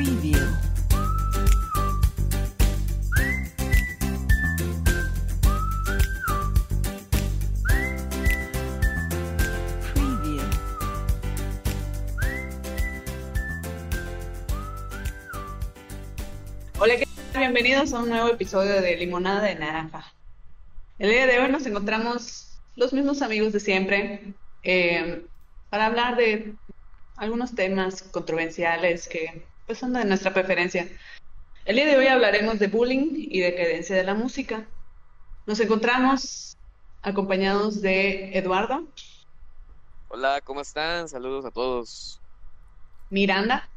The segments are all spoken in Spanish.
Preview. Preview. Hola, ¿qué tal? Bienvenidos a un nuevo episodio de Limonada de Naranja. El día de hoy nos encontramos los mismos amigos de siempre eh, para hablar de algunos temas controversiales que pues, de nuestra preferencia. El día de hoy hablaremos de bullying y decadencia de la música. Nos encontramos acompañados de Eduardo, Hola, ¿cómo están? Saludos a todos. Miranda,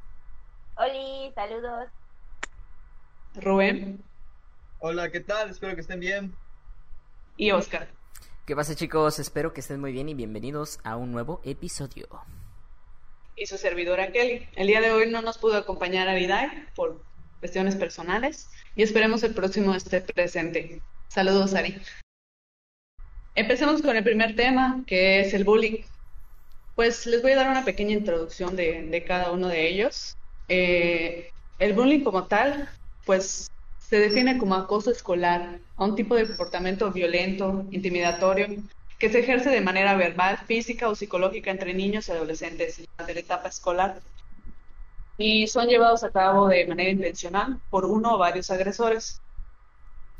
Oli, saludos. Rubén Hola, ¿qué tal? Espero que estén bien. y Oscar. ¿Qué pasa chicos? Espero que estén muy bien y bienvenidos a un nuevo episodio. Y su servidora Kelly. El día de hoy no nos pudo acompañar Aridai por cuestiones personales y esperemos el próximo esté presente. Saludos, Ari. Empecemos con el primer tema, que es el bullying. Pues les voy a dar una pequeña introducción de, de cada uno de ellos. Eh, el bullying como tal, pues se define como acoso escolar, a un tipo de comportamiento violento, intimidatorio, que se ejerce de manera verbal, física o psicológica entre niños y adolescentes durante la etapa escolar y son llevados a cabo de manera intencional por uno o varios agresores.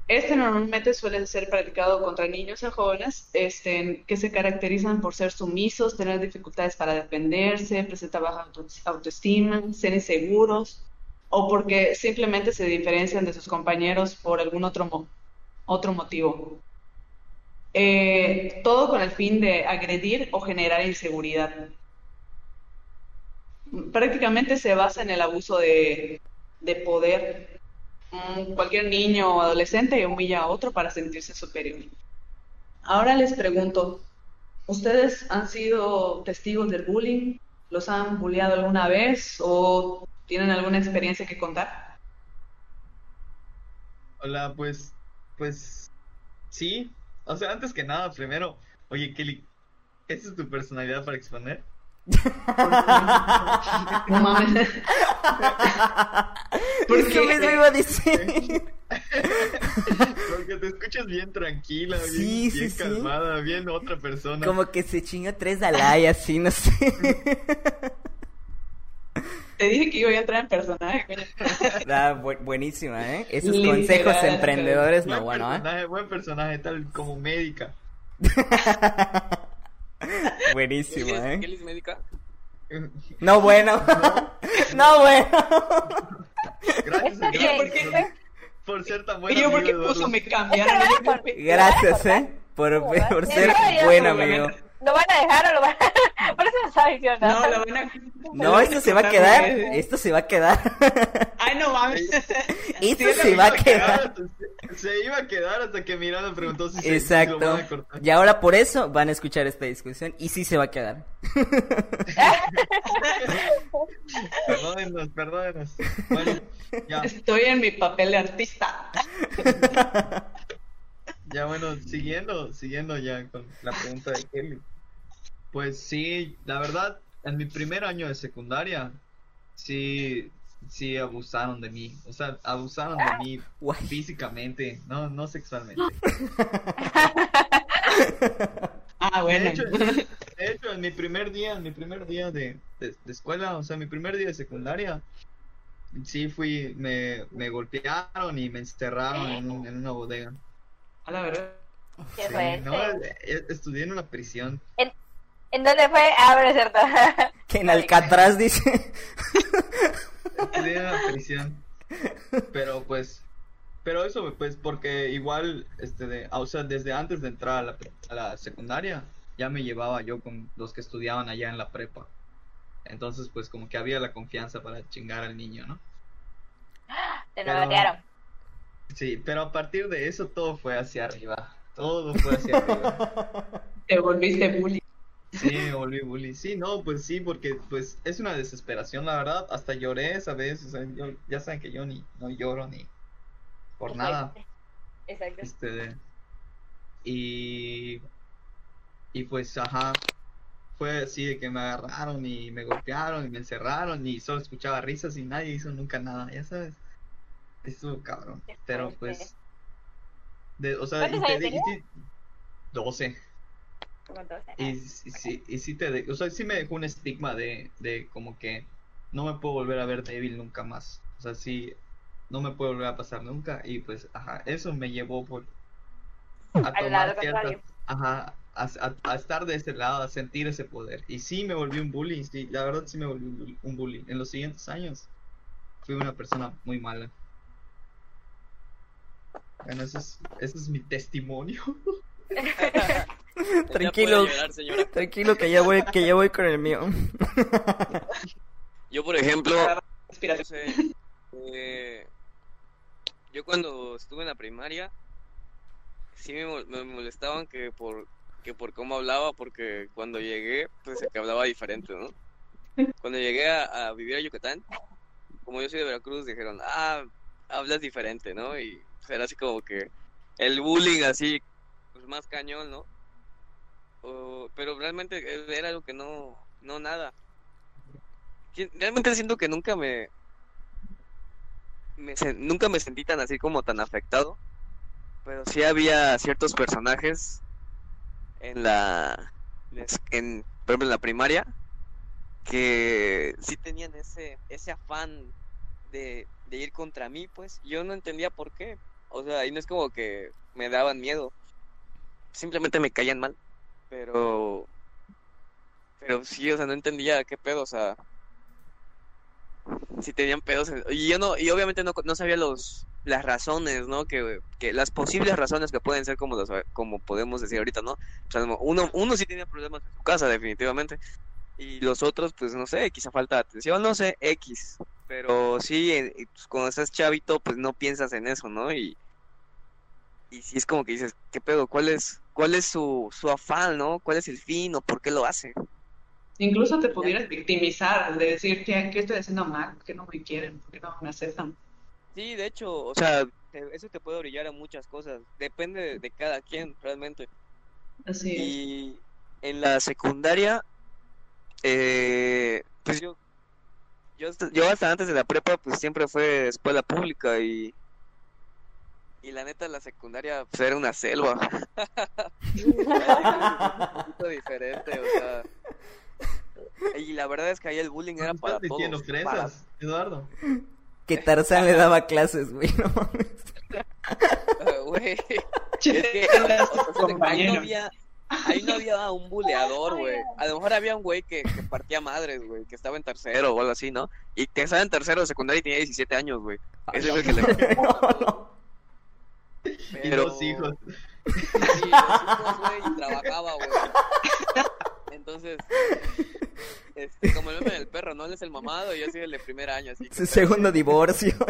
Este normalmente suele ser practicado contra niños y jóvenes este, que se caracterizan por ser sumisos, tener dificultades para defenderse, presentar baja auto- autoestima, ser inseguros o porque simplemente se diferencian de sus compañeros por algún otro, mo- otro motivo. Eh, todo con el fin de agredir o generar inseguridad. Prácticamente se basa en el abuso de, de poder. Mm, Cualquier niño o adolescente humilla a otro para sentirse superior. Ahora les pregunto, ¿ustedes han sido testigos del bullying? ¿Los han bulleado alguna vez o tienen alguna experiencia que contar? Hola, pues, pues, sí. O sea, antes que nada, primero, oye, Kelly, ¿esa es tu personalidad para exponer? No mames. ¿Por Eso qué? mismo iba a decir. Porque te escuchas bien tranquila, bien, Sí, sí, bien sí. calmada, bien otra persona. Como que se chinga tres Dalai así, no sé. Te dije que iba a entrar en personaje, coño. Ah, bu- buenísima, ¿eh? Esos Literal, consejos emprendedores, no, buen bueno, ¿eh? buen personaje, tal como médica. Buenísimo, ¿eh? ¿Kelly es médica? No, bueno. No, bueno. Gracias Oye, Dios ¿por qué? ser tan ¿Y bueno yo por amigo, qué puso me cambiaron? Gracias, ¿eh? Por, por ser buen amigo. ¿Lo van a dejar o lo van a.? Por eso me estaba diciendo. No, la buena. No, esto se va a quedar. Esto se va a quedar. Ay, no mames. Esto Sí, se va a iba a quedar. hasta- Se iba a quedar hasta que Miranda preguntó si, se, si lo Exacto. van a cortar. Y ahora por eso van a escuchar esta discusión y sí se va a quedar. Perdónenos, perdónenos. Bueno, ya, Estoy en mi papel de artista. ya bueno, siguiendo, siguiendo ya con la pregunta de Kelly. Pues sí, la verdad, en mi primer año de secundaria, sí, sí abusaron de mí. O sea, abusaron de mí físicamente, no, no sexualmente. Ah, bueno. De hecho, de hecho, en mi primer día, en mi primer día de, de, de escuela, o sea, mi primer día de secundaria, sí fui, me, me golpearon y me encerraron en, un- en una bodega. A la verdad. Qué Sí, no, eh, estudié en una prisión. ¿En dónde fue? Ah, bueno, es cierto. Que en Alcatraz dice. Estudié en una prisión. Pero pues, pero eso pues porque igual, este, de, o sea, desde antes de entrar a la, pre- a la secundaria, ya me llevaba yo con los que estudiaban allá en la prepa. Entonces, pues como que había la confianza para chingar al niño, ¿no? Te Pero- novetearon. Sí, pero a partir de eso todo fue hacia arriba. Todo fue hacia arriba. Te volviste bully. Sí, me volví bully. Sí, no, pues sí, porque pues es una desesperación, la verdad. Hasta lloré esa vez. O sea, yo, ya saben que yo ni no lloro ni por nada. Exacto. Este, y, y pues, ajá, fue así de que me agarraron y me golpearon y me encerraron y solo escuchaba risas y nadie hizo nunca nada, ya sabes. Estuvo cabrón. Pero pues. De, o sea, y ¿Cuántos te y sí- 12. Y, sí, y sí te de- o sea, sí me dejó un estigma de, de como que no me puedo volver a ver débil nunca más. O sea, sí, no me puede volver a pasar nunca. Y pues, ajá, eso me llevó por a tomar ciertas, ajá, a, a- a estar de ese lado, a sentir ese poder. Y sí me volví un bully, sí, la verdad sí me volví un bully. En los siguientes años fui una persona muy mala. Bueno, ese es, ese es mi testimonio. Tranquilo. llorar. Tranquilo que ya voy, que ya voy con el mío. Yo, por ejemplo, sé, eh, yo cuando estuve en la primaria, sí me, mol- me molestaban que por, que por cómo hablaba, porque cuando llegué, pues que hablaba diferente, ¿no? Cuando llegué a, a vivir a Yucatán, como yo soy de Veracruz, dijeron, ah, hablas diferente, ¿no? Y pues, era así como que el bullying así, pues más cañón, ¿no? Pero realmente era algo que no, no nada. Realmente siento que nunca me, nunca me sentí tan así como tan afectado, pero sí había ciertos personajes en la, en, por ejemplo, en la primaria que sí tenían ese, ese afán de, de ir contra mí, pues yo no entendía por qué. O sea, y no es como que me daban miedo, simplemente me caían mal, pero, pero sí, o sea, no entendía qué pedo, o sea, si tenían pedos, y yo no, y obviamente no, no sabía los, las razones, ¿no? Que, que las posibles razones que pueden ser como, los- como podemos decir ahorita, ¿no? O sea, uno, uno sí tenía problemas en su casa, definitivamente. Y los otros, pues no sé, quizá falta de atención, no sé, X. Pero sí, eh, pues, cuando estás chavito, pues no piensas en eso, ¿no? Y, y sí es como que dices, ¿qué pedo? ¿Cuál es, cuál es su, su afán, ¿no? ¿Cuál es el fin o por qué lo hace? Incluso te pudieras victimizar, de decir, ¿qué, qué estoy haciendo mal? ¿Por qué no me quieren? ¿Por qué no me aceptan? Sí, de hecho, o sea, te- eso te puede orillar a muchas cosas. Depende de, de cada quien, realmente. Así es. Y en la secundaria, eh, pues yo, yo hasta, yo hasta antes de la prepa, pues siempre fue escuela pública y, y la neta la secundaria pues era una selva. un poquito diferente, o sea. Y la verdad es que ahí el bullying era ¿Me para estás diciendo todos. para- Eduardo? Que Tarzán le daba clases, güey, no mames. Güey, Che, es que las o sea, ahí no había, ahí no había un buleador, güey. A lo mejor había un güey que, que partía madres, güey, que estaba en tercero o algo así, ¿no? Y que estaba en tercero de secundaria y tenía 17 años, güey. Ese fue el que le No, no. Y dos hijos. Sí, los hijos, güey, y trabajaba, güey. Entonces, este, como el meme del perro, ¿no? Él es el mamado y yo soy el de primer año, así que... Segundo divorcio.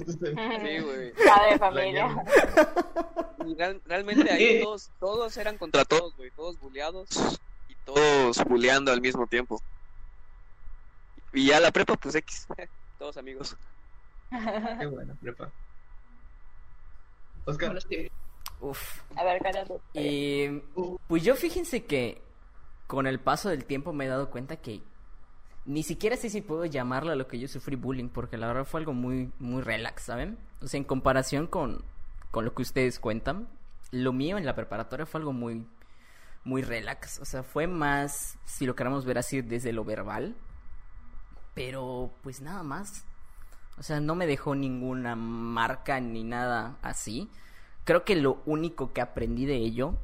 Sí, güey. Padre de familia. Y real- realmente ahí todos, todos eran contra todos, güey. Todos buleados y todos buleando al mismo tiempo. Y ya la prepa, pues X. Todos amigos. Qué buena prepa. Oscar. Uf. A ver, tú. Y pues yo fíjense que con el paso del tiempo me he dado cuenta que ni siquiera sé si puedo llamarlo a lo que yo sufrí bullying, porque la verdad fue algo muy, muy relax, ¿saben? O sea, en comparación con, con lo que ustedes cuentan, lo mío en la preparatoria fue algo muy, muy relax. O sea, fue más, si lo queremos ver así, desde lo verbal. Pero pues nada más. O sea, no me dejó ninguna marca ni nada así. Creo que lo único que aprendí de ello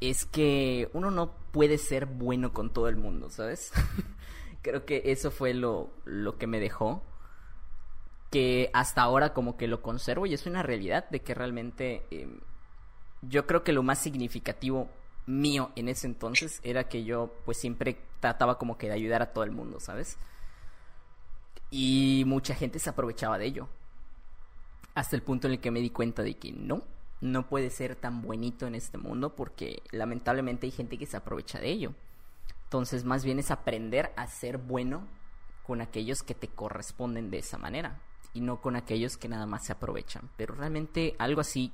es que uno no puede ser bueno con todo el mundo, ¿sabes? Creo que eso fue lo, lo que me dejó. Que hasta ahora como que lo conservo y es una realidad de que realmente eh, yo creo que lo más significativo mío en ese entonces era que yo pues siempre trataba como que de ayudar a todo el mundo, ¿sabes? Y mucha gente se aprovechaba de ello. Hasta el punto en el que me di cuenta de que no, no puede ser tan bonito en este mundo porque lamentablemente hay gente que se aprovecha de ello. Entonces, más bien es aprender a ser bueno con aquellos que te corresponden de esa manera y no con aquellos que nada más se aprovechan. Pero realmente algo así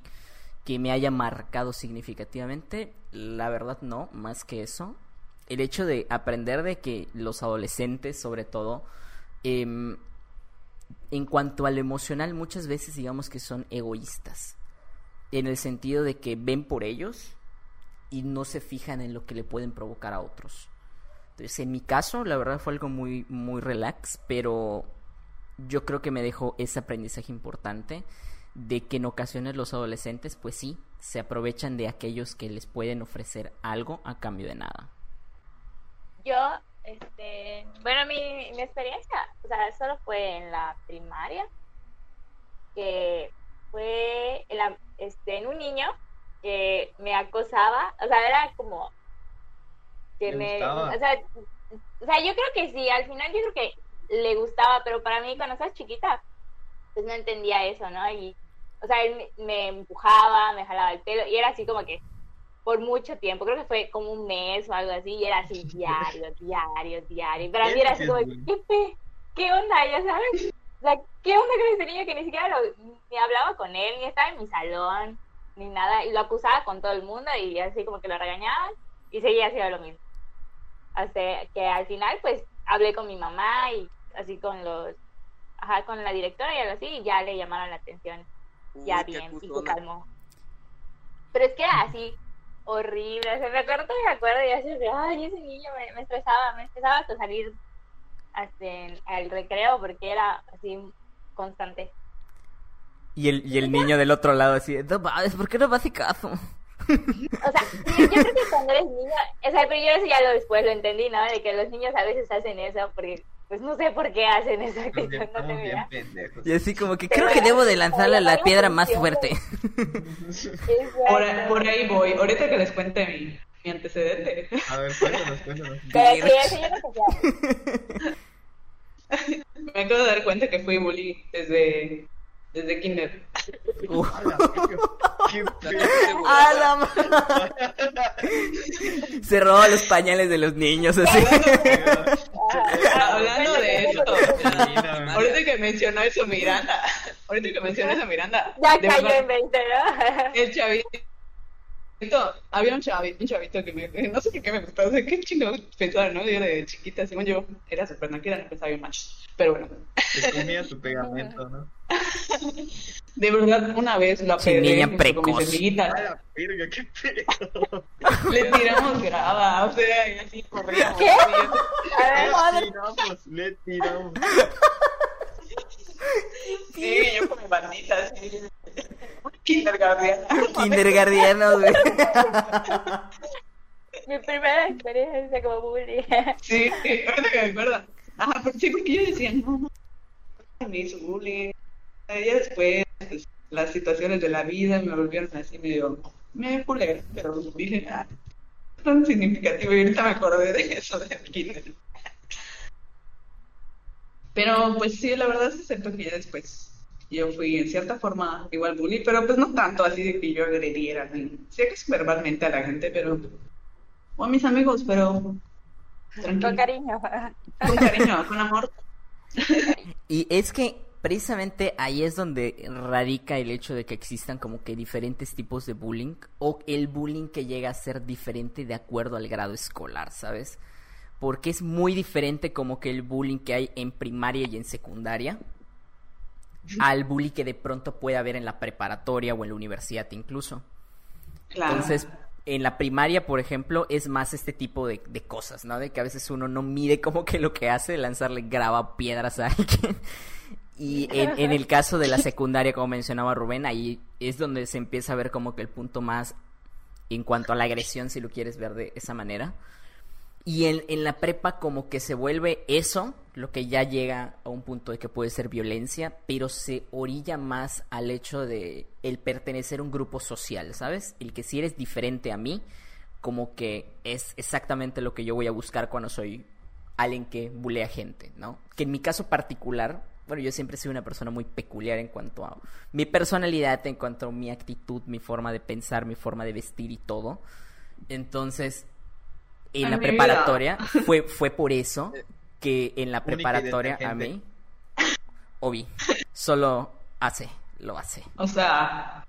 que me haya marcado significativamente, la verdad no, más que eso. el hecho de aprender de que los adolescentes, sobre todo, em, en cuanto a lo emocional, muchas veces digamos que son egoístas. En el sentido de que ven por ellos y no se fijan en lo que le pueden provocar a otros. Entonces, en mi caso, la verdad fue algo muy, muy relax, pero yo creo que me dejó ese aprendizaje importante de que en ocasiones los adolescentes, pues sí, se aprovechan de aquellos que les pueden ofrecer algo a cambio de nada. Yo, este, bueno, mi, mi experiencia, o sea, solo fue en la primaria, que fue en, la- este, en un niño que me acosaba, o sea, era como que ¿Le me, o sea, o sea, yo creo que sí, al final yo creo que le gustaba, pero para mí cuando estaba chiquita, pues no entendía eso, ¿no? Y, o sea, él me, me empujaba, me jalaba el pelo, y era así como que por mucho tiempo, creo que fue como un mes o algo así, y era así diario, diario, diario, para mí era así como, ¿qué, qué onda? Ya sabes, o sea, ¿qué onda con ese niño que ni siquiera lo, ni hablaba con él, ni estaba en mi salón, ni nada, y lo acusaba con todo el mundo, y así como que lo regañaban, y seguía haciendo lo mismo. Hasta que al final, pues, hablé con mi mamá y así con los, ajá, con la directora y algo así, y ya le llamaron la atención ya Uy, bien, y se calmó. Pero es que era así, horrible. O sea, me acuerdo, me acuerdo y así, de, ay, ese niño me, me estresaba, me estresaba hasta salir hasta en- al recreo porque era así constante. Y el, y el niño del otro lado así, no mames, ¿por qué no me hace caso? O sea, yo, yo creo que cuando eres niño, o sea, pero yo eso ya lo después lo entendí, ¿no? De que los niños a veces hacen eso porque, pues no sé por qué hacen eso, que Porque no tengo bien pendejos. Y así como que creo que debo de lanzarle la Pero piedra más fuerte. Por, ahí- por ahí voy. Ahorita que les cuente mi, mi antecedente. A ver, cuéntanos, cuéntanos. Pero sí, eso yo no sé. Me acabo de dar cuenta que fui bully desde, desde kinder. Uh. Qué- qué. ¡A la ma- Se roba los pañales de los niños así. Ah, Hablando de eso, ahorita que mencionó eso Miranda, ahorita que mencionó eso Miranda, Ya cayó en 20, ¿no? el chavito, había un chavito, un chavito que me, no sé por qué me gustaba, o sea, qué chingo pensaba, ¿no? Yo de chiquita, según yo, era súper tranquila, no pensaba bien macho, pero bueno, Te comía tu pegamento, ¿no? de verdad, una vez apedré niña junto con mis precoz. amiguitas, A la verga, qué pedo. le tiramos grava, o sea, y así corríamos. ¿Qué? A ver, Le tiramos, le tiramos. Sí, yo con mi bandita, así, kindergarten. Kindergardianos, güey. mi primera experiencia como bully. Sí, ahorita que me acuerdo. Ajá, porque, sí, porque yo decía, no, no, me hizo bullying. Ya después, pues, las situaciones de la vida me volvieron así medio, me culero, pero dije, ah, tan significativo. Y ahorita me acordé de eso del kinder. Pero, pues sí, la verdad es cierto que ya después yo fui en cierta forma igual bully, pero pues no tanto así de que yo agrediera, ni, sí que es verbalmente a la gente, pero, o a mis amigos, pero tranquilo. Con cariño. Con cariño, con amor. Y es que precisamente ahí es donde radica el hecho de que existan como que diferentes tipos de bullying o el bullying que llega a ser diferente de acuerdo al grado escolar, ¿sabes? Porque es muy diferente como que el bullying que hay en primaria y en secundaria al bullying que de pronto puede haber en la preparatoria o en la universidad incluso. Claro. Entonces, en la primaria, por ejemplo, es más este tipo de, de cosas, ¿no? De que a veces uno no mide como que lo que hace, lanzarle grava piedras a alguien. Y en, en el caso de la secundaria, como mencionaba Rubén, ahí es donde se empieza a ver como que el punto más en cuanto a la agresión, si lo quieres ver de esa manera. Y en, en la prepa como que se vuelve eso, lo que ya llega a un punto de que puede ser violencia, pero se orilla más al hecho de el pertenecer a un grupo social, ¿sabes? El que si eres diferente a mí, como que es exactamente lo que yo voy a buscar cuando soy alguien que bulea gente, ¿no? Que en mi caso particular, bueno, yo siempre he sido una persona muy peculiar en cuanto a mi personalidad, en cuanto a mi actitud, mi forma de pensar, mi forma de vestir y todo. Entonces, en Ay, la preparatoria fue, fue por eso que en la preparatoria a mí, Obi, solo hace, lo hace. O sea,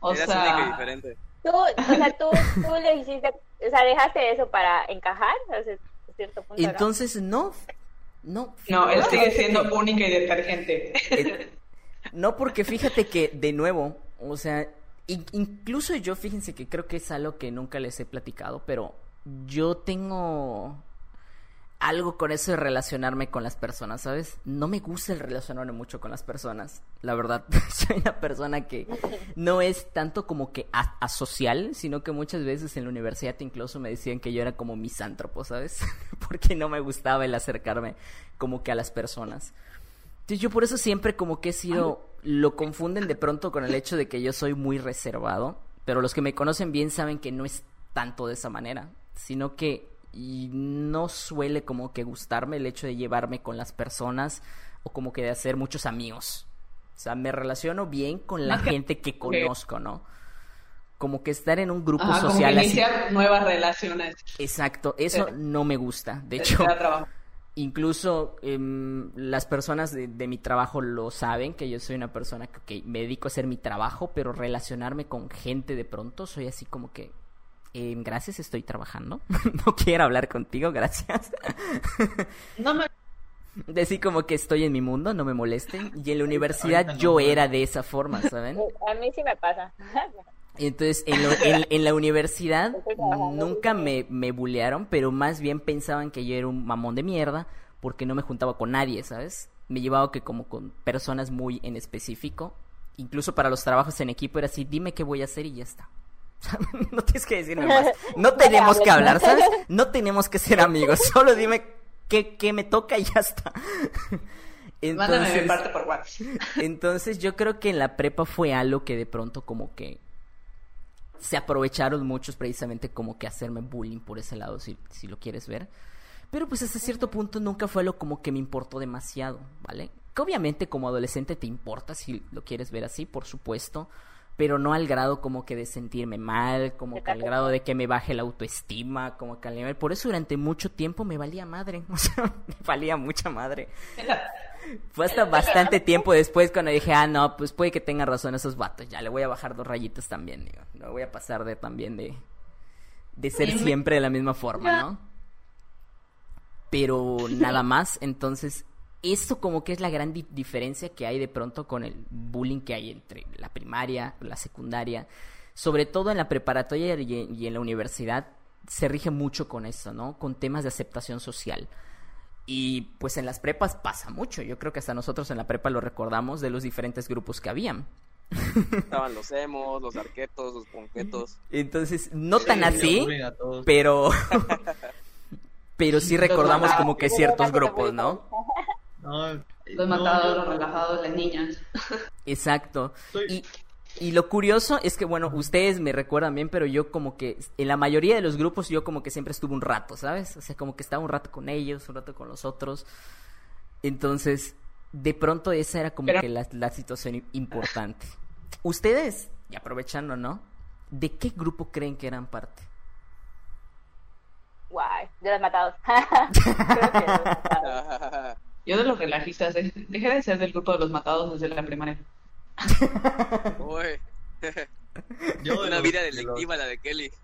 o Eras única y sea, diferente. Tú, o sea, tú, tú le hiciste o sea, dejaste eso para encajar, o sea, a cierto punto. ¿no? Entonces, no, no. No, él sigue siendo única y detergente. Eh, No, porque fíjate que, de nuevo, o sea, in- incluso yo, fíjense que creo que es algo que nunca les he platicado, pero yo tengo algo con eso de relacionarme con las personas, ¿sabes? No me gusta el relacionarme mucho con las personas, la verdad. Soy una persona que no es tanto como que asocial, sino que muchas veces en la universidad incluso me decían que yo era como misántropo, ¿sabes? Porque no me gustaba el acercarme como que a las personas. Entonces yo por eso siempre como que he sido, lo confunden de pronto con el hecho de que yo soy muy reservado, pero los que me conocen bien saben que no es tanto de esa manera, sino que y no suele como que gustarme el hecho de llevarme con las personas o como que de hacer muchos amigos. O sea, me relaciono bien con la gente que conozco, ¿no? Como que estar en un grupo Ajá, como que social así. iniciar nuevas relaciones. Exacto, eso Sí. no me gusta. De Te hecho. Incluso em, las personas de, de mi trabajo lo saben, que yo soy una persona que me dedico a hacer mi trabajo, pero relacionarme con gente de pronto soy así como que, em, gracias, estoy trabajando, no quiero hablar contigo, gracias. No me... Decir como que estoy en mi mundo, no me molesten. Y en la universidad no, yo era de esa forma, ¿saben? Eh, A mí sí me pasa. Entonces, en, lo- en- en la universidad nunca me, me bullearon, pero más bien pensaban que yo era un mamón de mierda porque no me juntaba con nadie, ¿sabes? Me llevaba que como con personas muy en específico. Incluso para los trabajos en equipo era así, dime qué voy a hacer y ya está. no tienes que decirme más. No tenemos que hablar, ¿sabes? No tenemos que ser amigos. Solo dime qué, qué me toca y ya está. Mi Entonces- parte por WhatsApp. entonces yo creo que en la prepa fue algo que de pronto como que se aprovecharon muchos precisamente como que hacerme bullying por ese lado, si, si lo quieres ver. Pero pues hasta cierto punto nunca fue algo como que me importó demasiado, ¿vale? Que obviamente como adolescente te importa si lo quieres ver así, por supuesto, pero no al grado como que de sentirme mal, como que al grado de que me baje la autoestima, como que al nivel... Por eso durante mucho tiempo me valía madre, o sea, me valía mucha madre. Fue hasta bastante tiempo después cuando dije, ah, no, pues puede que tengan razón esos vatos, ya le voy a bajar dos rayitas también, digo, no voy a pasar de también de, de ser siempre de la misma forma, ¿no? Pero nada más, entonces, esto como que es la gran di- diferencia que hay de pronto con el bullying que hay entre la primaria, la secundaria, sobre todo en la preparatoria y y en la universidad, se rige mucho con esto, ¿no? Con temas de aceptación social. Y pues en las prepas pasa mucho. Yo creo que hasta nosotros en la prepa lo recordamos de los diferentes grupos que habían. Estaban los emos, los arquetos, los ponquetos. Entonces, no Sí, tan así, pero pero sí recordamos como que ciertos grupos, ¿no? No, Los no, matados, yo- los relajados, las niñas. Exacto. Soy- Y, y lo curioso es que, bueno, ustedes me recuerdan bien, pero yo como que en la mayoría de los grupos yo como que siempre estuve un rato, ¿sabes? O sea, como que estaba un rato con ellos, un rato con los otros. Entonces, de pronto esa era como Pero- que la, la situación importante. Ustedes, y aprovechando, ¿no? ¿De qué grupo creen que eran parte? Guay, de los matados. Creo que de los matados. Yo de los relajistas, dejé de ser del grupo de los matados desde la primaria. Uy, yo de una los- vida de los- delictiva la de Kelly.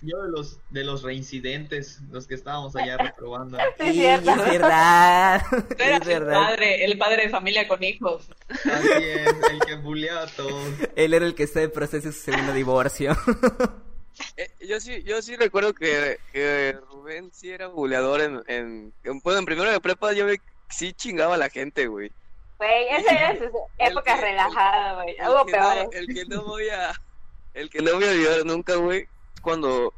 Yo de los de los reincidentes, los que estábamos allá reprobando. Sí, es Sí, cierto. es verdad. Era es el verdad. padre, el padre de familia con hijos. Así es, el que bulleaba a todos. Él era el que está en proceso de su segundo divorcio. Eh, yo sí, yo sí recuerdo que, que Rubén sí era buleador en, en, en- bueno, en primero de prepa yo ve- sí chingaba a la gente, güey. Güey, esa era su época que- relajada, güey. Peores. no, el que no voy a, el que no voy a olvidar nunca, güey, es cuando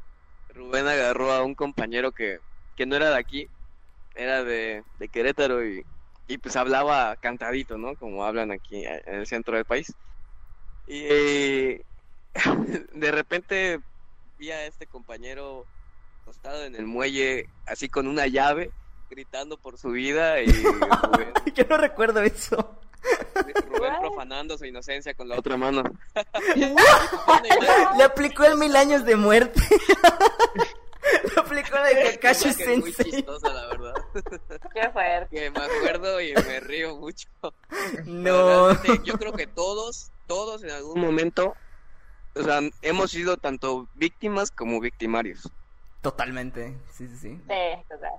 Rubén agarró a un compañero que, que no era de aquí, era de, de Querétaro y, y pues hablaba cantadito, ¿no? Como hablan aquí en el centro del país. Y de repente vi a este compañero acostado en el muelle, así con una llave, gritando por su vida y Rubén, Yo no recuerdo eso. Rubén profanando su inocencia con la otra mano. Le aplicó el mil años de muerte. Le aplicó la de Kakashi Imagen muy Sensei. chistosa, la verdad. Qué fuerte. Que me acuerdo y me río mucho. No. Yo creo que todos, todos en algún momento o sea, hemos sido tanto víctimas como victimarios. Totalmente, sí, sí, sí. Sí, total.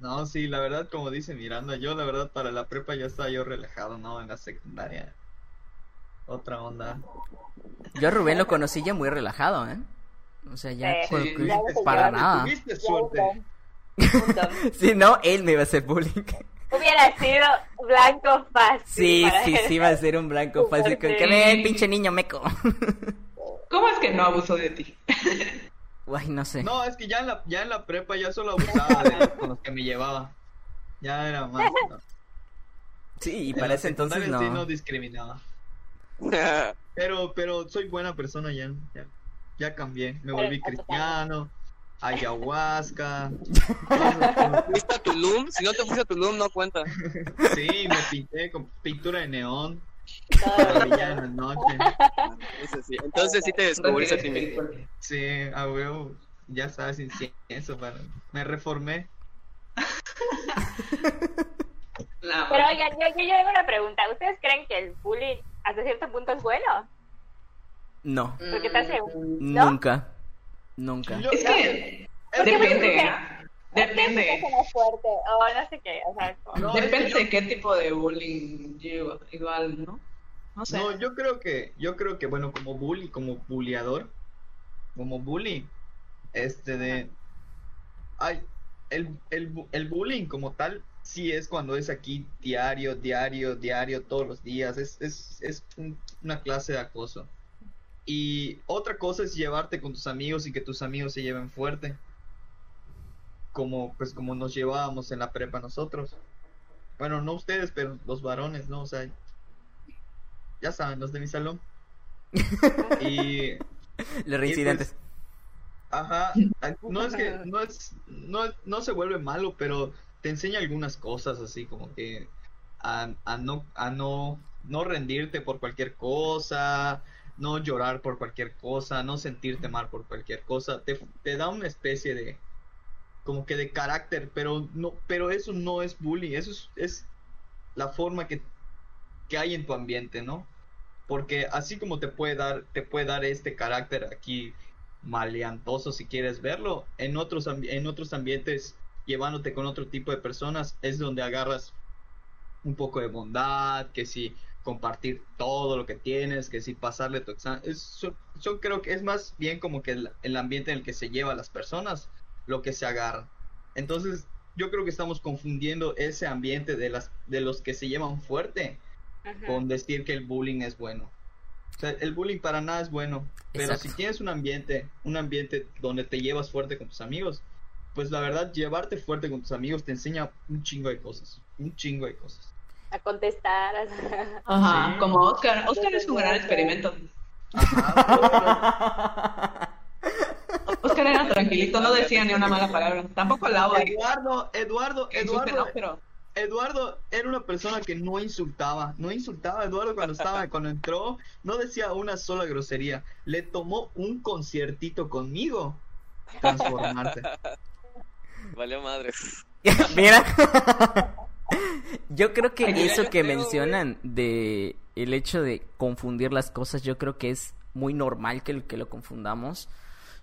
No, sí, la verdad, como dice Miranda, yo la verdad para la prepa ya estaba yo relajado, ¿no? En la secundaria. Otra onda. Yo a Rubén lo conocí ya muy relajado, ¿eh? O sea, ya Sí, sí, ya para nada. Tuviste suerte. Si no, él me iba a hacer bullying. Hubiera sido blanco fácil. Sí, sí, él. sí, va a ser un blanco fácil. Con Sí. que ven, pinche niño meco. ¿Cómo es que no abusó de ti? Ay, no sé. No, es que ya en la, ya en la prepa ya solo abusaba de con los que me llevaba. Ya era más. ¿no? Sí, y En para ese entonces no. sí no discriminaba. Pero, pero soy buena persona ya. Ya, ya cambié. Me volví cristiano. Ayahuasca. ¿Fuiste a Tulum? Si no te fuiste a Tulum, no cuenta. Sí, me pinté con pintura de neón. Sí. Entonces sí te descubriste a ti mismo. Sí, a huevo. Ya sabes, incienso. Para... Me reformé. No. Pero oigan, yo, yo, yo tengo una pregunta. ¿Ustedes creen que el bullying hasta cierto punto es bueno? No, Porque te hace... Mm, ¿No? nunca. Nunca. Yo- Es que ¿Por qué depende. Depende. Depende. fuerte o no sé qué. O sea, como- No, Depende es que de qué tipo de bullying lleva, igual, ¿no? No sé. No, yo creo que, yo creo que, bueno, como bully, como bulleador, como bully, este de, ay, el, el, el bullying como tal, sí es cuando es aquí diario, diario, diario, todos los días, es, es, es un- una clase de acoso. Y otra cosa es llevarte con tus amigos y que tus amigos se lleven fuerte, como, pues, como nos llevábamos en la prepa nosotros. Bueno, no ustedes, pero los varones, ¿no? O sea, ya saben, los de mi salón. Y, Los reincidentes. ajá, no es que, no es, no, es- no se vuelve malo, pero te enseña algunas cosas así como que a, a no, a no, no rendirte por cualquier cosa, no llorar por cualquier cosa, no sentirte mal por cualquier cosa, te, te da una especie de, como que de carácter, pero no, pero eso no es bullying, eso es, es la forma que, que hay en tu ambiente, ¿no? Porque así como te puede dar, te puede dar este carácter aquí maleantoso si quieres verlo, en otros, en otros ambientes, llevándote con otro tipo de personas, es donde agarras un poco de bondad, que si compartir todo lo que tienes, que si pasarle tu examen, es- yo, creo que es más bien como que el, ambiente en el que se lleva las personas, lo que se agarra. Entonces, yo creo que estamos confundiendo ese ambiente de las de los que se llevan fuerte Ujú. con decir que el bullying es bueno. O sea, el bullying para nada es bueno, pero Exacto. si tienes un ambiente, un ambiente donde te llevas fuerte con tus amigos, pues la verdad llevarte fuerte con tus amigos te enseña un chingo de cosas, un chingo de cosas. A contestar. Ajá, Sí. como Oscar. Oscar es un gran experimento. Ajá, Oscar era tranquilito, no decía ni una mala palabra. Tampoco la odio. Eduardo, Eduardo, Eduardo, Eduardo, pero Eduardo era una persona que no insultaba, no insultaba. Eduardo cuando estaba, cuando entró, no decía una sola grosería. Le tomó un conciertito conmigo transformarse. Valió madre. Mira. Yo creo que Ay, eso que creo, mencionan de el hecho de confundir las cosas, yo creo que es muy normal que, que lo confundamos.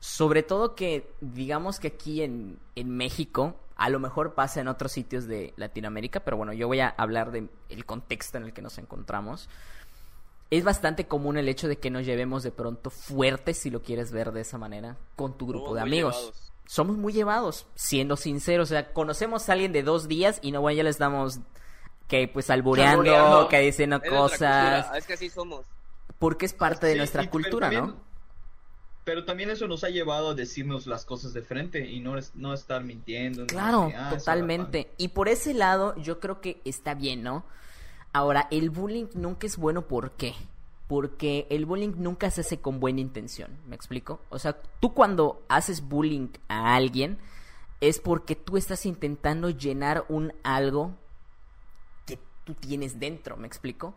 Sobre todo que, digamos que aquí en, en México, a lo mejor pasa en otros sitios de Latinoamérica, pero bueno, yo voy a hablar de el contexto en el que nos encontramos. Es bastante común el hecho de que nos llevemos de pronto fuertes, si lo quieres ver de esa manera, con tu grupo Somos de amigos llevados. somos muy llevados, siendo sinceros. O sea, conocemos a alguien de dos días y no, bueno, ya le estamos que pues albureando, Albureando. que diciendo Es cosas, cultura, Es que así somos. porque es parte de nuestra pero cultura, ¿no? Pero también eso nos ha llevado a decirnos las cosas de frente y no, es- no estar mintiendo. no Claro, decir, "Ah, totalmente. Y por ese lado, yo creo que está bien, ¿no? Ahora, el bullying nunca es bueno, ¿por qué? Porque el bullying nunca se hace con buena intención, ¿me explico? O sea, tú cuando haces bullying a alguien es porque tú estás intentando llenar un algo que tú tienes dentro, ¿me explico?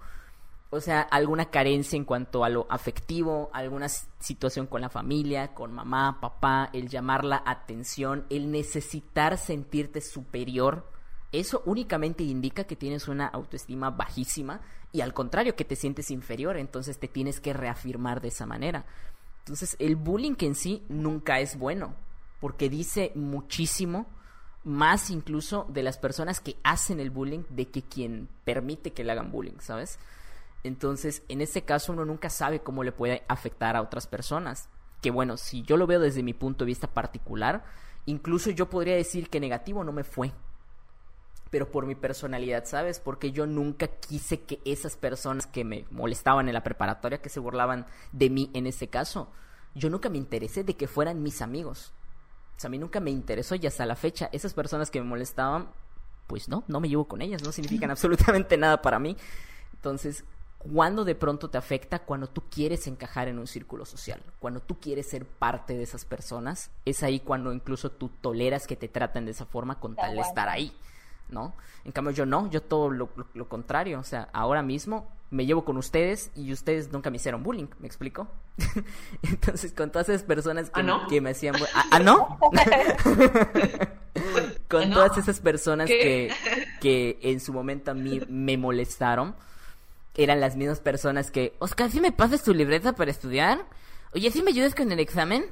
O sea, alguna carencia en cuanto a lo afectivo, alguna situación con la familia, con mamá, papá, el llamar la atención, el necesitar sentirte superior, eso únicamente indica que tienes una autoestima bajísima y al contrario que te sientes inferior, entonces te tienes que reafirmar de esa manera. Entonces, el bullying en sí nunca es bueno, porque dice muchísimo más incluso de las personas que hacen el bullying de que quien permite que le hagan bullying, ¿sabes? Entonces, en este caso uno nunca sabe cómo le puede afectar a otras personas. Que bueno, si yo lo veo desde mi punto de vista particular, incluso yo podría decir que negativo no me fue. Pero por mi personalidad, ¿sabes? Porque yo nunca quise que esas personas que me molestaban en la preparatoria, que se burlaban de mí en este caso, yo nunca me interesé de que fueran mis amigos. O sea, a mí nunca me interesó y hasta la fecha, esas personas que me molestaban, pues no, no me llevo con ellas, no significan absolutamente nada para mí. Entonces, cuando de pronto te afecta cuando tú quieres encajar en un círculo social, cuando tú quieres ser parte de esas personas, es ahí cuando incluso tú toleras que te traten de esa forma con tal de estar ahí, ¿no? En cambio yo no, yo todo lo, lo, lo, contrario, o sea, ahora mismo me llevo con ustedes y ustedes nunca me hicieron bullying, ¿me explico? Entonces con todas esas personas que, ¿Ah, no? que me hacían... ¿Ah, ¿ah no? con ¿Ah, no? todas esas personas ¿Qué? que, que en su momento a mí me molestaron, eran las mismas personas que, Oscar, ¿sí me pasas tu libreta para estudiar? Oye, ¿sí me ayudas con el examen?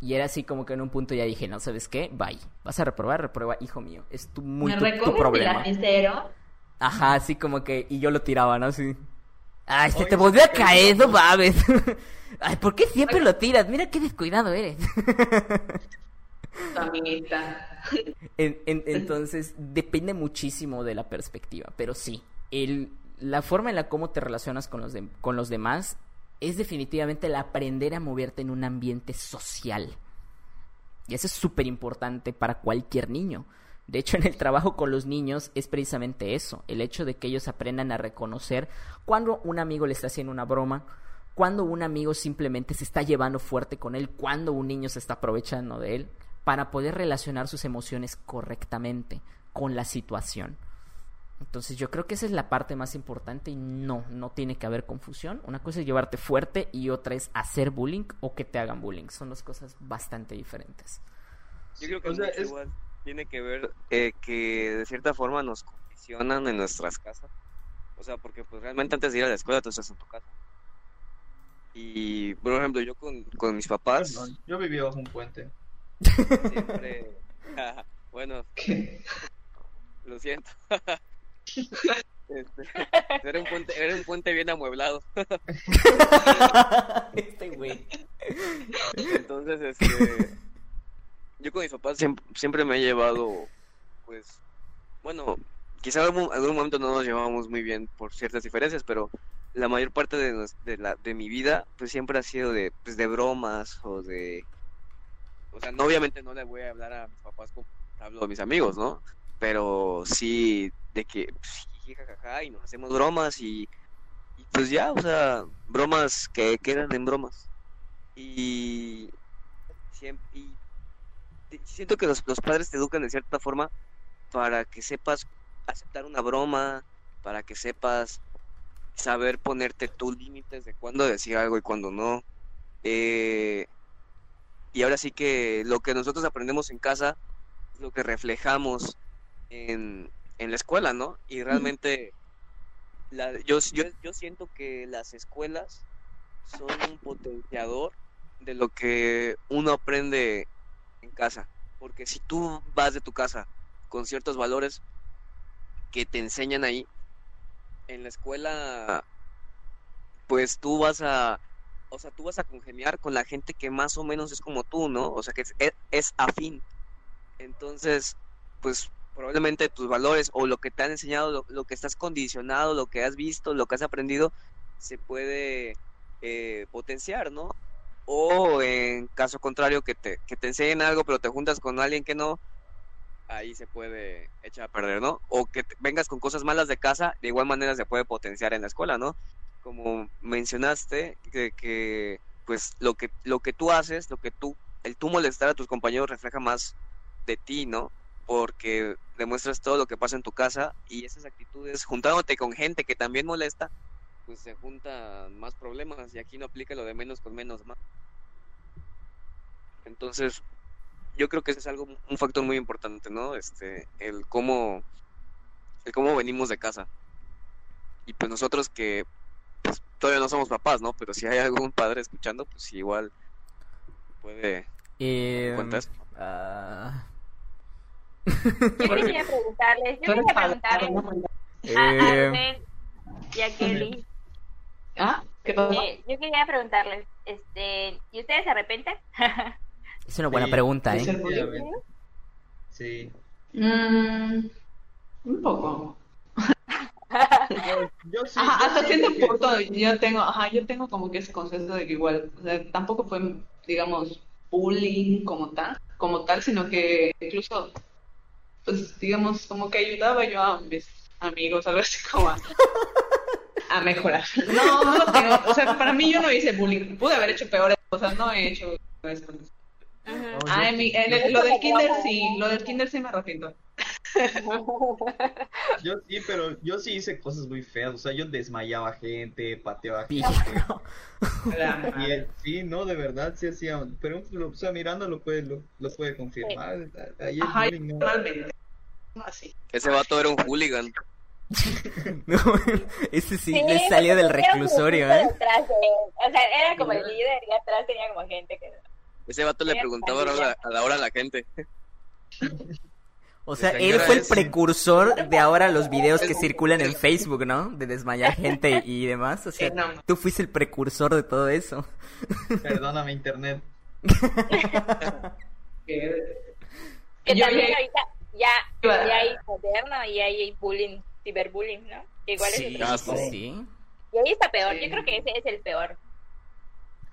Y era así como que en un punto ya dije, no, ¿sabes qué? Bye. Vas a reprobar, reprueba, hijo mío. Es tu, muy ¿Me tu, tu problema. lapicero? Ajá, así como que, y yo lo tiraba, ¿no? Así. Ay, se te volvió a caer, no mames. Ay, ¿por qué siempre lo tiras? Mira qué descuidado eres. Amiguita. En- en- entonces, depende muchísimo de la perspectiva, pero sí, el, la forma en la cómo te relacionas con los, de- con los demás es definitivamente el aprender a moverte en un ambiente social. Y eso es súper importante para cualquier niño. De hecho, en el trabajo con los niños es precisamente eso, el hecho de que ellos aprendan a reconocer cuando un amigo le está haciendo una broma, cuando un amigo simplemente se está llevando fuerte con él, cuando un niño se está aprovechando de él, para poder relacionar sus emociones correctamente con la situación. Entonces yo creo que esa es la parte más importante y no, no tiene que haber confusión. Una cosa es llevarte fuerte y otra es hacer bullying o que te hagan bullying. Son dos cosas bastante diferentes. Yo creo que O sea, mucho es- igual tiene que ver eh, que de cierta forma nos condicionan en nuestras casas. O sea, porque pues realmente antes de ir a la escuela tú estás en tu casa. Y, por ejemplo, yo con, con mis papás No, yo viví bajo un puente. siempre... bueno, ¿Qué? lo siento. Este, era un puente, era un puente bien amueblado. este güey. Entonces, este, yo con mis papás siempre, siempre me he llevado, pues, bueno, quizá en algún, algún momento no nos llevábamos muy bien por ciertas diferencias, pero la mayor parte de, nos- de, la, de mi vida, pues siempre ha sido de, pues, de bromas o de, o sea, no, obviamente no le voy a hablar a mis papás como hablo a mis amigos, ¿no? Pero sí de que, pues, jajaja, y nos hacemos bromas y, y pues ya, o sea, bromas que quedan en bromas y, siem- y siento que los, los padres te educan de cierta forma para que sepas aceptar una broma, para que sepas saber ponerte tus límites de cuándo decir algo y cuándo no. Eh, y ahora sí que lo que nosotros aprendemos en casa es lo que reflejamos en, en la escuela, ¿no? Y realmente la, yo, yo, yo siento que las escuelas son un potenciador de lo que uno aprende en casa. Porque si tú vas de tu casa con ciertos valores que te enseñan ahí, en la escuela, pues tú vas a, o sea, tú vas a congeniar con la gente que más o menos es como tú, ¿no? O sea, que es, es, es afín. Entonces, pues probablemente tus valores o lo que te han enseñado, lo, lo que estás condicionado, lo que has visto, lo que has aprendido, se puede eh, potenciar, ¿no? O en caso contrario, que te, que te enseñen algo, pero te juntas con alguien que no, ahí se puede echar a perder, ¿no? O que vengas con cosas malas de casa, de igual manera se puede potenciar en la escuela, ¿no? Como mencionaste, que, que pues lo que, lo que tú haces, lo que tú, el tú molestar a tus compañeros refleja más de ti, ¿no? Porque demuestras todo lo que pasa en tu casa y esas actitudes, juntándote con gente que también molesta, pues se juntan más problemas y aquí no aplica lo de menos con menos más. Entonces, yo creo que ese es algo, un factor muy importante, ¿no? Este, el cómo, el cómo venimos de casa. Y pues nosotros que pues, todavía no somos papás, ¿no? Pero si hay algún padre escuchando, pues igual puede Eh, ¿Cuántas? Yo quería preguntarles, yo quería preguntarles a eh, Arben y a Kelly. ¿Ah? ¿Qué pasó? eh, yo quería preguntarles, este, ¿y ustedes se arrepienten? es una buena Sí, pregunta, ¿Es ¿eh? Sí. Mm, un poco. Yo, yo sí. Ajá, yo hasta cierto punto yo tengo, ajá, yo tengo como que ese concepto de que igual, o sea, tampoco fue, digamos, bullying como tal, como tal, sino que incluso, pues, digamos, como que ayudaba yo a mis amigos, algo así como a, a mejorar. No, no lo tengo, o sea, para mí yo no hice bullying, pude haber hecho peores cosas, no he hecho. Ah, en mi- en el- lo del kinder sí, lo del kinder sí me arrepiento. Yo sí, pero yo sí hice cosas muy feas. O sea, yo desmayaba gente, pateaba gente. Y él, sí, no, de verdad, sí hacía. Pero, o sea, mirando lo puede, lo, lo puede confirmar. Ahí el Ajá, no. así. Ese vato era un hooligan. No, ese sí, le salió del era un reclusorio, ¿eh? detrás de él. O sea, era como el líder y atrás tenía como gente que... Ese vato le preguntaba a la, a la hora a la gente. O sea, él fue el precursor de ahora los videos que circulan en Facebook, ¿no? De desmayar gente y demás. O sea, tú fuiste el precursor de todo eso. Perdóname, internet. Que- también ya- ahorita ya, ya hay moderno y ahí hay bullying, ciberbullying, ¿no? Que igual Sí, es de- sí. Y ahí está peor. Sí. Yo creo que ese es el peor.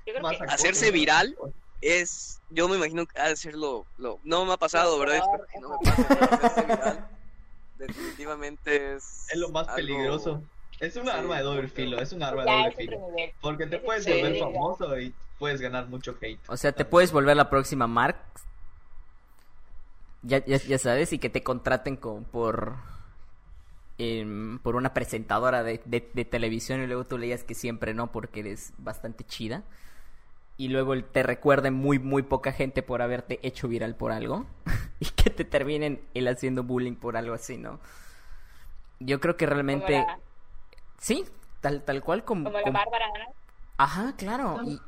Yo creo que... Hacerse viral es, yo me imagino que ha de ser lo, lo- no me ha pasado, ¿verdad? Que no me viral definitivamente es... Es lo más algo- peligroso. Es un Sí, arma de doble feo. Es un arma de doble es filo. Porque te puedes sí. volver famoso y puedes ganar mucho hate. O sea, te puedes volver la próxima Marx. Ya, ya, ya sabes, y que te contraten con, por, em, por una presentadora de, de- de televisión y luego tú leías que siempre no porque eres bastante chida. Y luego el- te recuerden muy, muy poca gente por haberte hecho viral por algo. y que te terminen él haciendo bullying por algo así, ¿no? Yo creo que Como realmente... la, Sí, tal, tal cual como... como la como- Bárbara, ¿no? Ajá, claro. Y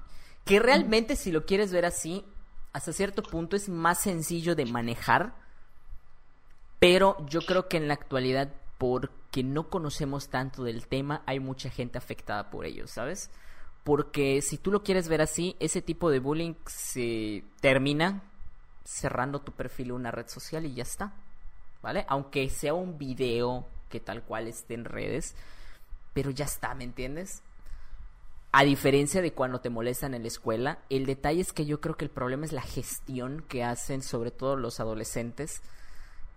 que realmente si lo quieres ver así, hasta cierto punto es más sencillo de manejar. Pero yo creo que en la actualidad, porque no conocemos tanto del tema, hay mucha gente afectada por ello, ¿sabes? Porque si tú lo quieres ver así, ese tipo de bullying se termina cerrando tu perfil en una red social y ya está. ¿Vale? Aunque sea un video que tal cual esté en redes, pero ya está, ¿me entiendes? A diferencia de cuando te molestan en la escuela, el detalle es que yo creo que el problema es la gestión que hacen, sobre todo los adolescentes,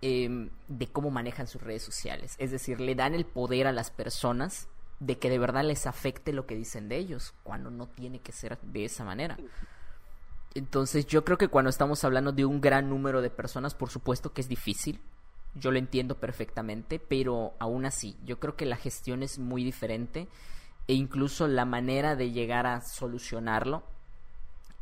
eh, de cómo manejan sus redes sociales. Es decir, le dan el poder a las personas de que de verdad les afecte lo que dicen de ellos, cuando no tiene que ser de esa manera. Entonces yo creo que cuando estamos hablando de un gran número de personas, por supuesto que es difícil, yo lo entiendo perfectamente, pero aún así, yo creo que la gestión es muy diferente e incluso la manera de llegar a solucionarlo